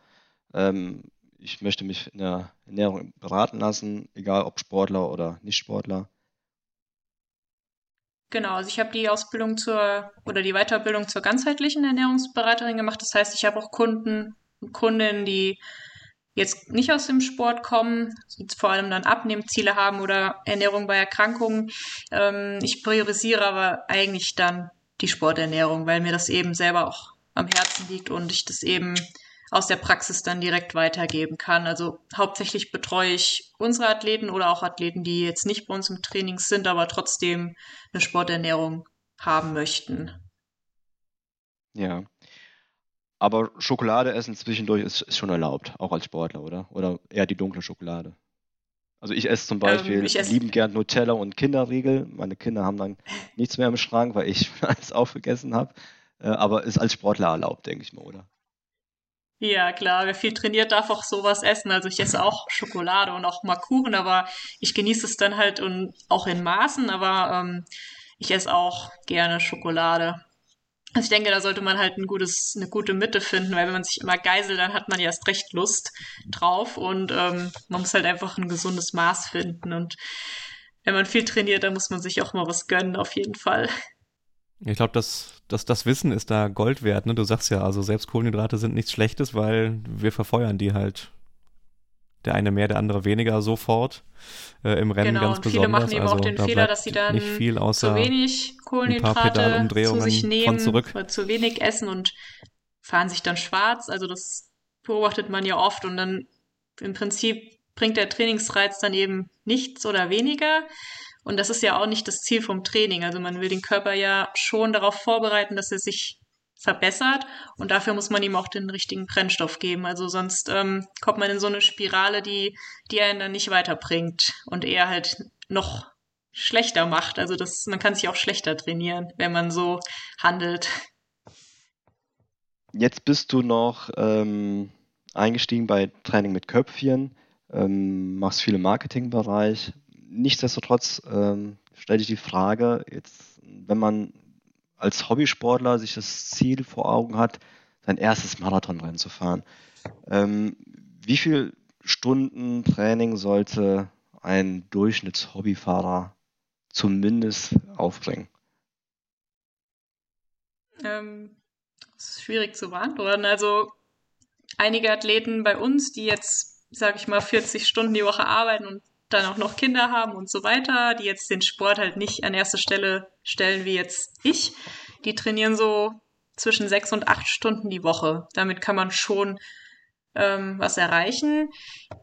S1: ähm, ich möchte mich in der Ernährung beraten lassen, egal ob Sportler oder Nicht-Sportler.
S2: Genau, also ich habe die Ausbildung zur oder die Weiterbildung zur ganzheitlichen Ernährungsberaterin gemacht. Das heißt, ich habe auch Kunden und Kundinnen, die jetzt nicht aus dem Sport kommen, vor allem dann Abnehmziele haben oder Ernährung bei Erkrankungen. Ähm, ich priorisiere aber eigentlich dann die Sporternährung, weil mir das eben selber auch am Herzen liegt und ich das eben aus der Praxis dann direkt weitergeben kann. Also hauptsächlich betreue ich unsere Athleten oder auch Athleten, die jetzt nicht bei uns im Training sind, aber trotzdem eine Sporternährung haben möchten.
S1: Ja. Aber Schokolade essen zwischendurch ist, ist schon erlaubt, auch als Sportler, oder? Oder eher die dunkle Schokolade? Also ich esse zum Beispiel ähm, esse lieben gern Nutella und Kinderriegel. Meine Kinder haben dann nichts mehr im Schrank, weil ich [LAUGHS] alles aufgegessen habe. Äh, aber ist als Sportler erlaubt, denke ich mal, oder?
S2: Ja, klar, wer viel trainiert, darf auch sowas essen. Also ich esse auch Schokolade und auch mal Kuchen, aber ich genieße es dann halt und auch in Maßen, aber ähm, ich esse auch gerne Schokolade. Also ich denke, da sollte man halt ein gutes, eine gute Mitte finden, weil wenn man sich immer geiselt, dann hat man ja erst recht Lust drauf und ähm, man muss halt einfach ein gesundes Maß finden. Und wenn man viel trainiert, dann muss man sich auch mal was gönnen, auf jeden Fall.
S3: Ich glaube, das, das, das Wissen ist da Gold wert. Ne? Du sagst ja, also selbst Kohlenhydrate sind nichts Schlechtes, weil wir verfeuern die halt der eine mehr, der andere weniger sofort äh, im Rennen genau, ganz und besonders. Viele
S2: machen eben
S3: also,
S2: auch den da Fehler, dass sie dann
S3: nicht viel außer
S2: zu wenig Kohlenhydrate zu sich nehmen zu wenig essen und fahren sich dann schwarz. Also das beobachtet man ja oft und dann im Prinzip bringt der Trainingsreiz dann eben nichts oder weniger. Und das ist ja auch nicht das Ziel vom Training. Also man will den Körper ja schon darauf vorbereiten, dass er sich verbessert und dafür muss man ihm auch den richtigen Brennstoff geben. Also sonst ähm, kommt man in so eine Spirale, die, die einen dann nicht weiterbringt und eher halt noch schlechter macht. Also das, man kann sich auch schlechter trainieren, wenn man so handelt.
S1: Jetzt bist du noch ähm, eingestiegen bei Training mit Köpfchen, ähm, machst viel im Marketingbereich. nichtsdestotrotz ähm, stelle ich die Frage, jetzt, wenn man als Hobbysportler sich das Ziel vor Augen hat, sein erstes Marathonrennen zu fahren, ähm, wie viele Stunden Training sollte ein Durchschnittshobbyfahrer zumindest aufbringen?
S2: Ähm, das ist schwierig zu beantworten. Also einige Athleten bei uns, die jetzt, sage ich mal, 40 Stunden die Woche arbeiten und dann auch noch Kinder haben und so weiter, die jetzt den Sport halt nicht an erste Stelle stellen wie jetzt ich, die trainieren so zwischen sechs und acht Stunden die Woche. Damit kann man schon ähm, was erreichen.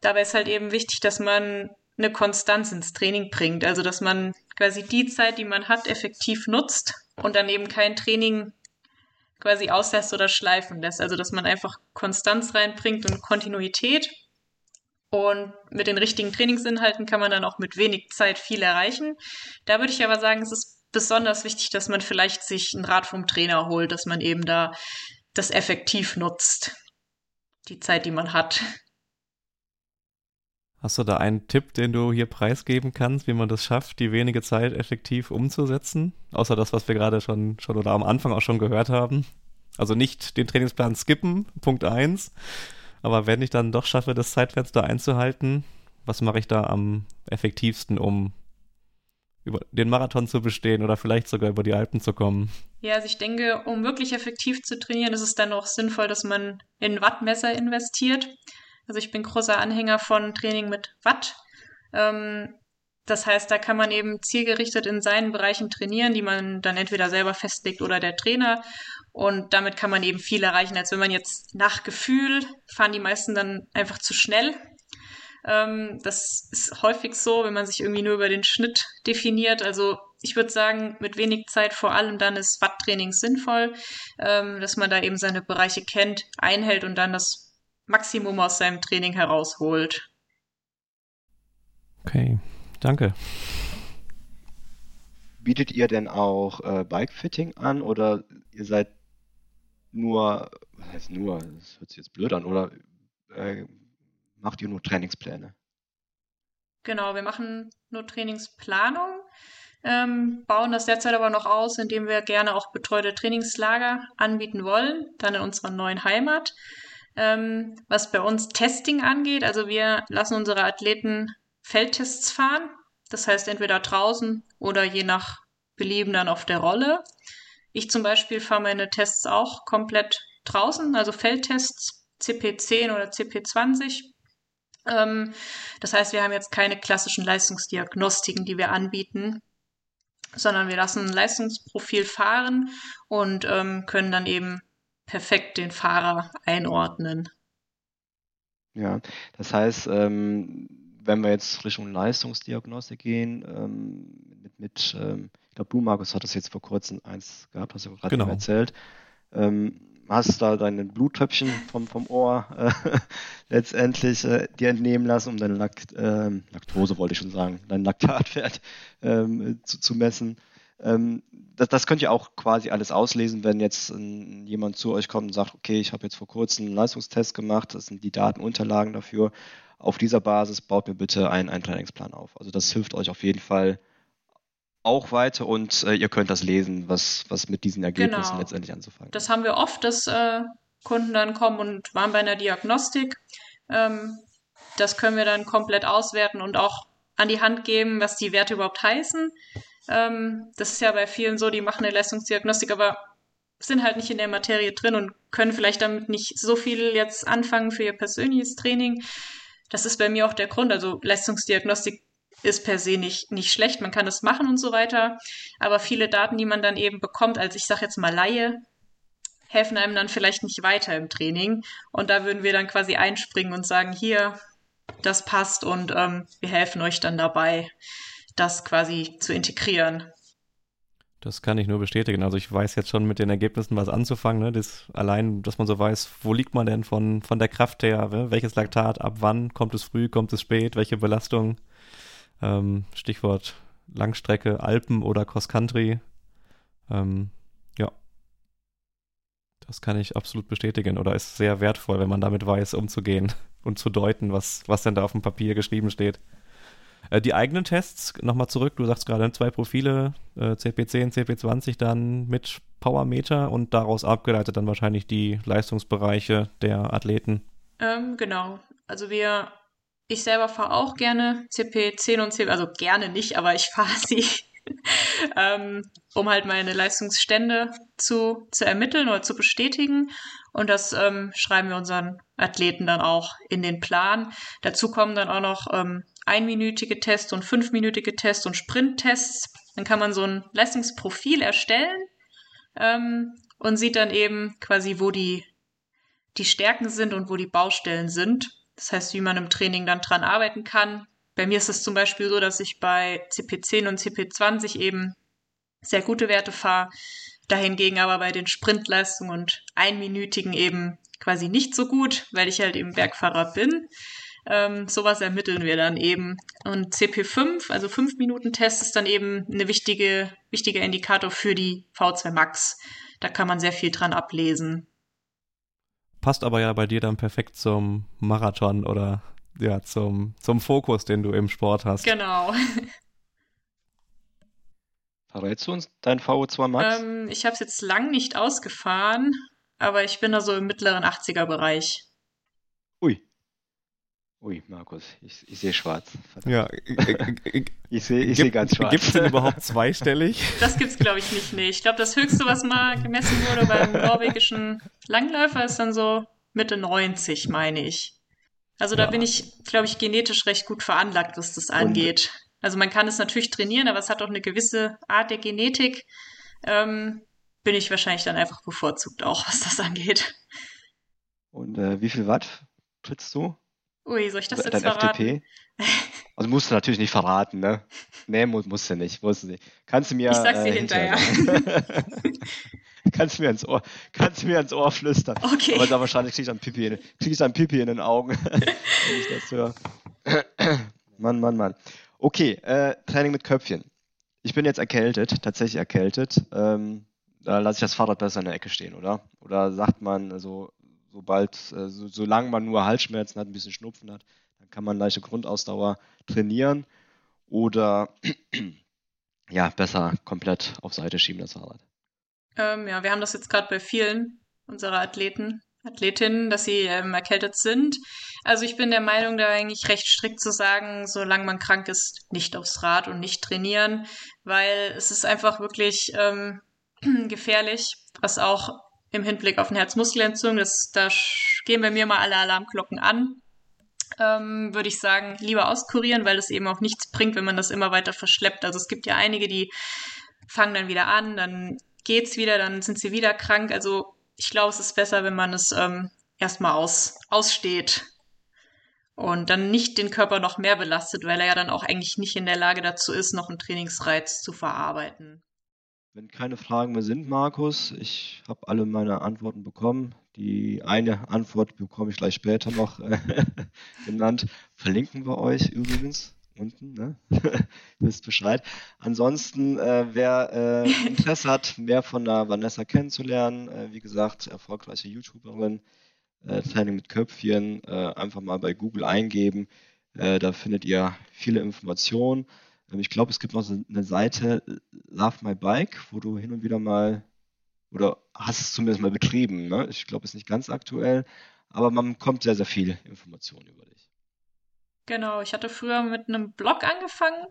S2: Dabei ist halt eben wichtig, dass man eine Konstanz ins Training bringt. Also dass man quasi die Zeit, die man hat, effektiv nutzt und dann eben kein Training quasi auslässt oder schleifen lässt. Also dass man einfach Konstanz reinbringt und Kontinuität. Und mit den richtigen Trainingsinhalten kann man dann auch mit wenig Zeit viel erreichen. Da würde ich aber sagen, es ist besonders wichtig, dass man vielleicht sich einen Rat vom Trainer holt, dass man eben da das effektiv nutzt. Die Zeit, die man hat.
S3: Hast du da einen Tipp, den du hier preisgeben kannst, wie man das schafft, die wenige Zeit effektiv umzusetzen? Außer das, was wir gerade schon, schon oder am Anfang auch schon gehört haben. Also nicht den Trainingsplan skippen, Punkt 1. Aber wenn ich dann doch schaffe, das Zeitfenster einzuhalten, was mache ich da am effektivsten, um über den Marathon zu bestehen oder vielleicht sogar über die Alpen zu kommen?
S2: Ja, also ich denke, um wirklich effektiv zu trainieren, ist es dann auch sinnvoll, dass man in Wattmesser investiert. Also ich bin großer Anhänger von Training mit Watt. Ähm, das heißt, da kann man eben zielgerichtet in seinen Bereichen trainieren, die man dann entweder selber festlegt oder der Trainer. Und damit kann man eben viel erreichen, als wenn man jetzt nach Gefühl fahren die meisten dann einfach zu schnell. Ähm, das ist häufig so, wenn man sich irgendwie nur über den Schnitt definiert. Also ich würde sagen, mit wenig Zeit vor allem dann ist Watttraining sinnvoll, ähm, dass man da eben seine Bereiche kennt, einhält und dann das Maximum aus seinem Training herausholt.
S3: Okay, danke.
S1: Bietet ihr denn auch äh, Bikefitting an oder ihr seid nur, was heißt nur, das hört sich jetzt blöd an, oder äh, macht ihr nur Trainingspläne?
S2: Genau, wir machen nur Trainingsplanung, ähm, bauen das derzeit aber noch aus, indem wir gerne auch betreute Trainingslager anbieten wollen, dann in unserer neuen Heimat. Ähm, was bei uns Testing angeht, also wir lassen unsere Athleten Feldtests fahren. Das heißt entweder draußen oder je nach Belieben dann auf der Rolle. Ich zum Beispiel fahre meine Tests auch komplett draußen, also Feldtests CP10 oder CP20. Ähm, das heißt, wir haben jetzt keine klassischen Leistungsdiagnostiken, die wir anbieten, sondern wir lassen ein Leistungsprofil fahren und ähm, können dann eben perfekt den Fahrer einordnen.
S1: Ja, das heißt, ähm, wenn wir jetzt Richtung Leistungsdiagnostik gehen, ähm, mit, mit ähm, ich glaube, du, Markus, hattest jetzt vor kurzem eins gehabt, hast du gerade genau. erzählt. Ähm, hast da deine Bluttöpfchen vom, vom Ohr äh, [LAUGHS] letztendlich äh, dir entnehmen lassen, um deine Lakt, äh, Laktose, wollte ich schon sagen, deinen Laktatwert ähm, zu, zu messen. Ähm, das, das könnt ihr auch quasi alles auslesen, wenn jetzt ein, jemand zu euch kommt und sagt, okay, ich habe jetzt vor kurzem einen Leistungstest gemacht, das sind die Datenunterlagen dafür. Auf dieser Basis baut mir bitte einen, einen Trainingsplan auf. Also das hilft euch auf jeden Fall auch weiter und äh, ihr könnt das lesen, was, was mit diesen Ergebnissen genau. letztendlich anzufangen.
S2: Das haben wir oft, dass äh, Kunden dann kommen und waren bei einer Diagnostik. Ähm, das können wir dann komplett auswerten und auch an die Hand geben, was die Werte überhaupt heißen. Ähm, das ist ja bei vielen so, die machen eine Leistungsdiagnostik, aber sind halt nicht in der Materie drin und können vielleicht damit nicht so viel jetzt anfangen für ihr persönliches Training. Das ist bei mir auch der Grund. Also Leistungsdiagnostik ist per se nicht, nicht schlecht, man kann das machen und so weiter. Aber viele Daten, die man dann eben bekommt, als ich sage jetzt mal Laie, helfen einem dann vielleicht nicht weiter im Training. Und da würden wir dann quasi einspringen und sagen, hier, das passt und ähm, wir helfen euch dann dabei das quasi zu integrieren.
S3: Das kann ich nur bestätigen. Also ich weiß jetzt schon mit den Ergebnissen was anzufangen. Ne? Das, allein, dass man so weiß, wo liegt man denn von, von der Kraft her, ne? welches Laktat, ab wann, kommt es früh, kommt es spät, welche Belastung. Ähm, Stichwort Langstrecke, Alpen oder Cross Country. Ähm, ja, das kann ich absolut bestätigen oder ist sehr wertvoll, wenn man damit weiß, umzugehen [LAUGHS] und zu deuten, was, was denn da auf dem Papier geschrieben steht. Äh, die eigenen Tests, nochmal zurück, du sagst gerade zwei Profile, äh, CP10, CP20 dann mit Powermeter und daraus abgeleitet dann wahrscheinlich die Leistungsbereiche der Athleten.
S2: Ähm, genau. Also wir, ich selber fahre auch gerne CP10 und CP, also gerne nicht, aber ich fahre sie, [LAUGHS] ähm, um halt meine Leistungsstände zu, zu ermitteln oder zu bestätigen. Und das ähm, schreiben wir unseren Athleten dann auch in den Plan. Dazu kommen dann auch noch ähm, einminütige Tests und fünfminütige Tests und Sprinttests. Dann kann man so ein Leistungsprofil erstellen ähm, und sieht dann eben quasi, wo die, die Stärken sind und wo die Baustellen sind. Das heißt, wie man im Training dann dran arbeiten kann. Bei mir ist es zum Beispiel so, dass ich bei CP10 und CP20 eben sehr gute Werte fahre, dahingegen aber bei den Sprintleistungen und einminütigen eben quasi nicht so gut, weil ich halt eben Bergfahrer bin. Ähm, sowas ermitteln wir dann eben. Und CP5, also 5 Minuten Test, ist dann eben eine wichtige, wichtiger Indikator für die V2 Max. Da kann man sehr viel dran ablesen.
S3: Passt aber ja bei dir dann perfekt zum Marathon oder ja, zum, zum Fokus, den du im Sport hast.
S2: Genau. [LAUGHS]
S1: Verrätst du uns dein VO2 Max?
S2: Ähm, ich habe es jetzt lang nicht ausgefahren, aber ich bin da so im mittleren 80er-Bereich.
S1: Ui. Markus, ich, ich sehe schwarz.
S3: Verdammt.
S1: Ja, [LAUGHS] ich sehe ich seh ganz schwarz.
S3: Gibt es denn überhaupt zweistellig? [LAUGHS]
S2: Das gibt's, glaube ich, nicht. Nee. Ich glaube, das Höchste, was mal gemessen wurde beim [LAUGHS] norwegischen Langläufer, ist dann so Mitte 90, meine ich. Also da ja. bin ich, glaube ich, genetisch recht gut veranlagt, was das angeht. Und, also man kann es natürlich trainieren, aber es hat auch eine gewisse Art der Genetik. Ähm, bin ich wahrscheinlich dann einfach bevorzugt auch, was das angeht.
S1: Und äh, wie viel Watt trittst du?
S2: Ui, soll ich das
S1: Dein
S2: jetzt verraten?
S1: FTP? [LAUGHS] Also musst du natürlich nicht verraten, ne? Nee, muss, musst du nicht, musst du nicht. Kannst du mir
S2: Ich sag's dir äh, hinterher. [LAUGHS]
S1: kannst du mir ins Ohr, kannst du mir ins Ohr flüstern.
S2: Okay.
S1: Aber da wahrscheinlich krieg ich dann Pipi in, krieg ich dann Pipi in den Augen, [LAUGHS] wenn ich das höre. [CLEARS THROAT] Mann, Mann, Mann. Okay, äh, Training mit Köpfchen. Ich bin jetzt erkältet, tatsächlich erkältet. Ähm, da lasse ich das Fahrrad besser in der Ecke stehen, oder? Oder sagt man, also, sobald, äh, so, solange man nur Halsschmerzen hat, ein bisschen Schnupfen hat, dann kann man leichte Grundausdauer trainieren oder [CLEARS THROAT] ja, besser komplett auf Seite schieben, das Fahrrad.
S2: Ähm, ja, wir haben das jetzt gerade bei vielen unserer Athleten, Athletinnen, dass sie ähm, erkältet sind. Also ich bin der Meinung, da eigentlich recht strikt zu sagen, solange man krank ist, nicht aufs Rad und nicht trainieren, weil es ist einfach wirklich ähm, [CLEARS THROAT] gefährlich, was auch im Hinblick auf eine Herzmuskelentzündung, das, da gehen bei mir mal alle Alarmglocken an. Ähm, würde ich sagen, lieber auskurieren, weil es eben auch nichts bringt, wenn man das immer weiter verschleppt. Also es gibt ja einige, die fangen dann wieder an, dann geht's wieder, dann sind sie wieder krank. Also ich glaube, es ist besser, wenn man es ähm, erstmal aus, aussteht und dann nicht den Körper noch mehr belastet, weil er ja dann auch eigentlich nicht in der Lage dazu ist, noch einen Trainingsreiz zu verarbeiten.
S1: Wenn keine Fragen mehr sind, Markus, ich habe alle meine Antworten bekommen. Die eine Antwort bekomme ich gleich später noch äh, [LAUGHS] genannt. Verlinken wir euch übrigens unten, ne? [LAUGHS] wisst Bescheid. Ansonsten, äh, wer äh, Interesse hat, mehr von der Vanessa kennenzulernen, äh, wie gesagt, erfolgreiche YouTuberin, äh, Training mit Köpfchen, äh, einfach mal bei Google eingeben. Äh, da findet ihr viele Informationen. Ich glaube, es gibt noch so eine Seite Love My Bike, wo du hin und wieder mal oder hast es zumindest mal betrieben. Ne? Ich glaube, es ist nicht ganz aktuell, aber man bekommt sehr, sehr viel Informationen über dich.
S2: Genau, ich hatte früher mit einem Blog angefangen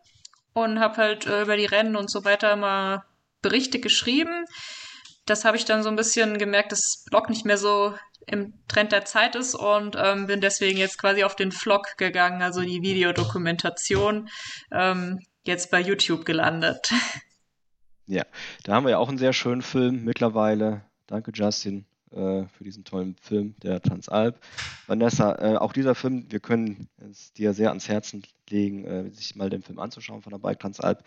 S2: und habe halt äh, über die Rennen und so weiter immer Berichte geschrieben. Das habe ich dann so ein bisschen gemerkt, dass Blog nicht mehr so im Trend der Zeit ist und ähm, bin deswegen jetzt quasi auf den Vlog gegangen, also die Videodokumentation. Ähm, jetzt bei YouTube gelandet. [LAUGHS]
S1: Ja, da haben wir ja auch einen sehr schönen Film mittlerweile. Danke, Justin, äh, für diesen tollen Film, der Transalp. Vanessa, äh, auch dieser Film, wir können es dir sehr ans Herzen legen, äh, sich mal den Film anzuschauen von der Bike Transalp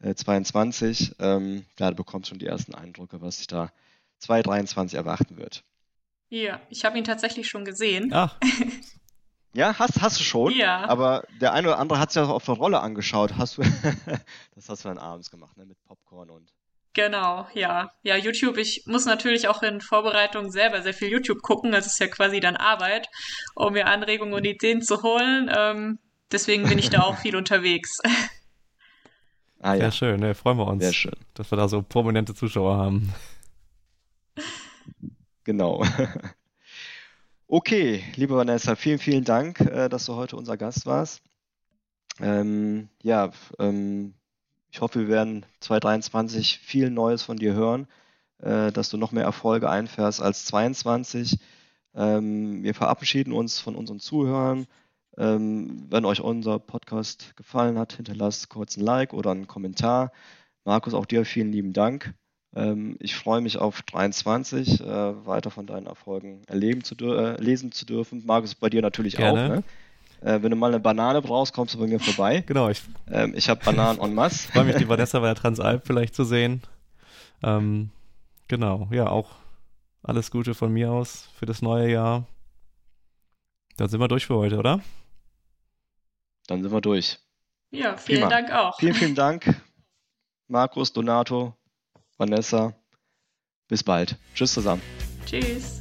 S1: 22. Ähm, ja, du bekommst schon die ersten Eindrücke, was sich da 2023 erwarten wird.
S2: Ja, ich habe ihn tatsächlich schon gesehen.
S3: Ach, [LAUGHS]
S1: Ja, hast, hast du schon.
S2: Ja.
S1: Aber der eine oder andere hat es ja auf der Rolle angeschaut. Hast du, [LAUGHS] das hast du dann abends gemacht, ne? Mit Popcorn und.
S2: Genau, ja. Ja, YouTube, ich muss natürlich auch in Vorbereitung selber sehr viel YouTube gucken. Das ist ja quasi dann Arbeit, um mir Anregungen und Ideen zu holen. Ähm, deswegen bin ich da auch [LAUGHS] viel unterwegs.
S3: Ah, ja. Sehr schön, ne, freuen wir uns,
S1: Sehr schön.
S3: dass wir da so prominente Zuschauer haben.
S1: Genau. [LAUGHS] Okay, liebe Vanessa, vielen, vielen Dank, äh, dass du heute unser Gast warst. Ähm, ja, ähm, ich hoffe, wir werden 2023 viel Neues von dir hören, äh, dass du noch mehr Erfolge einfährst als 2022. Ähm, wir verabschieden uns von unseren Zuhörern. Ähm, wenn euch unser Podcast gefallen hat, hinterlasst kurz ein Like oder einen Kommentar. Markus, auch dir vielen lieben Dank. Ähm, ich freue mich auf 23, äh, weiter von deinen Erfolgen erleben zu äh, lesen zu dürfen. Markus, bei dir natürlich Gerne. auch. Ne? Äh, wenn du mal eine Banane brauchst, kommst du bei mir vorbei. [LAUGHS]
S3: Genau. Ich,
S1: ähm, ich habe Bananen en masse.
S3: Ich freue mich, die Vanessa bei der Transalp vielleicht zu sehen. Ähm, genau. Ja, auch alles Gute von mir aus für das neue Jahr. Dann sind wir durch für heute, oder?
S1: Dann sind wir durch.
S2: Ja, vielen Prima. Dank auch.
S1: Vielen, vielen Dank, Markus, Donato, Vanessa. Bis bald. Tschüss zusammen.
S2: Tschüss.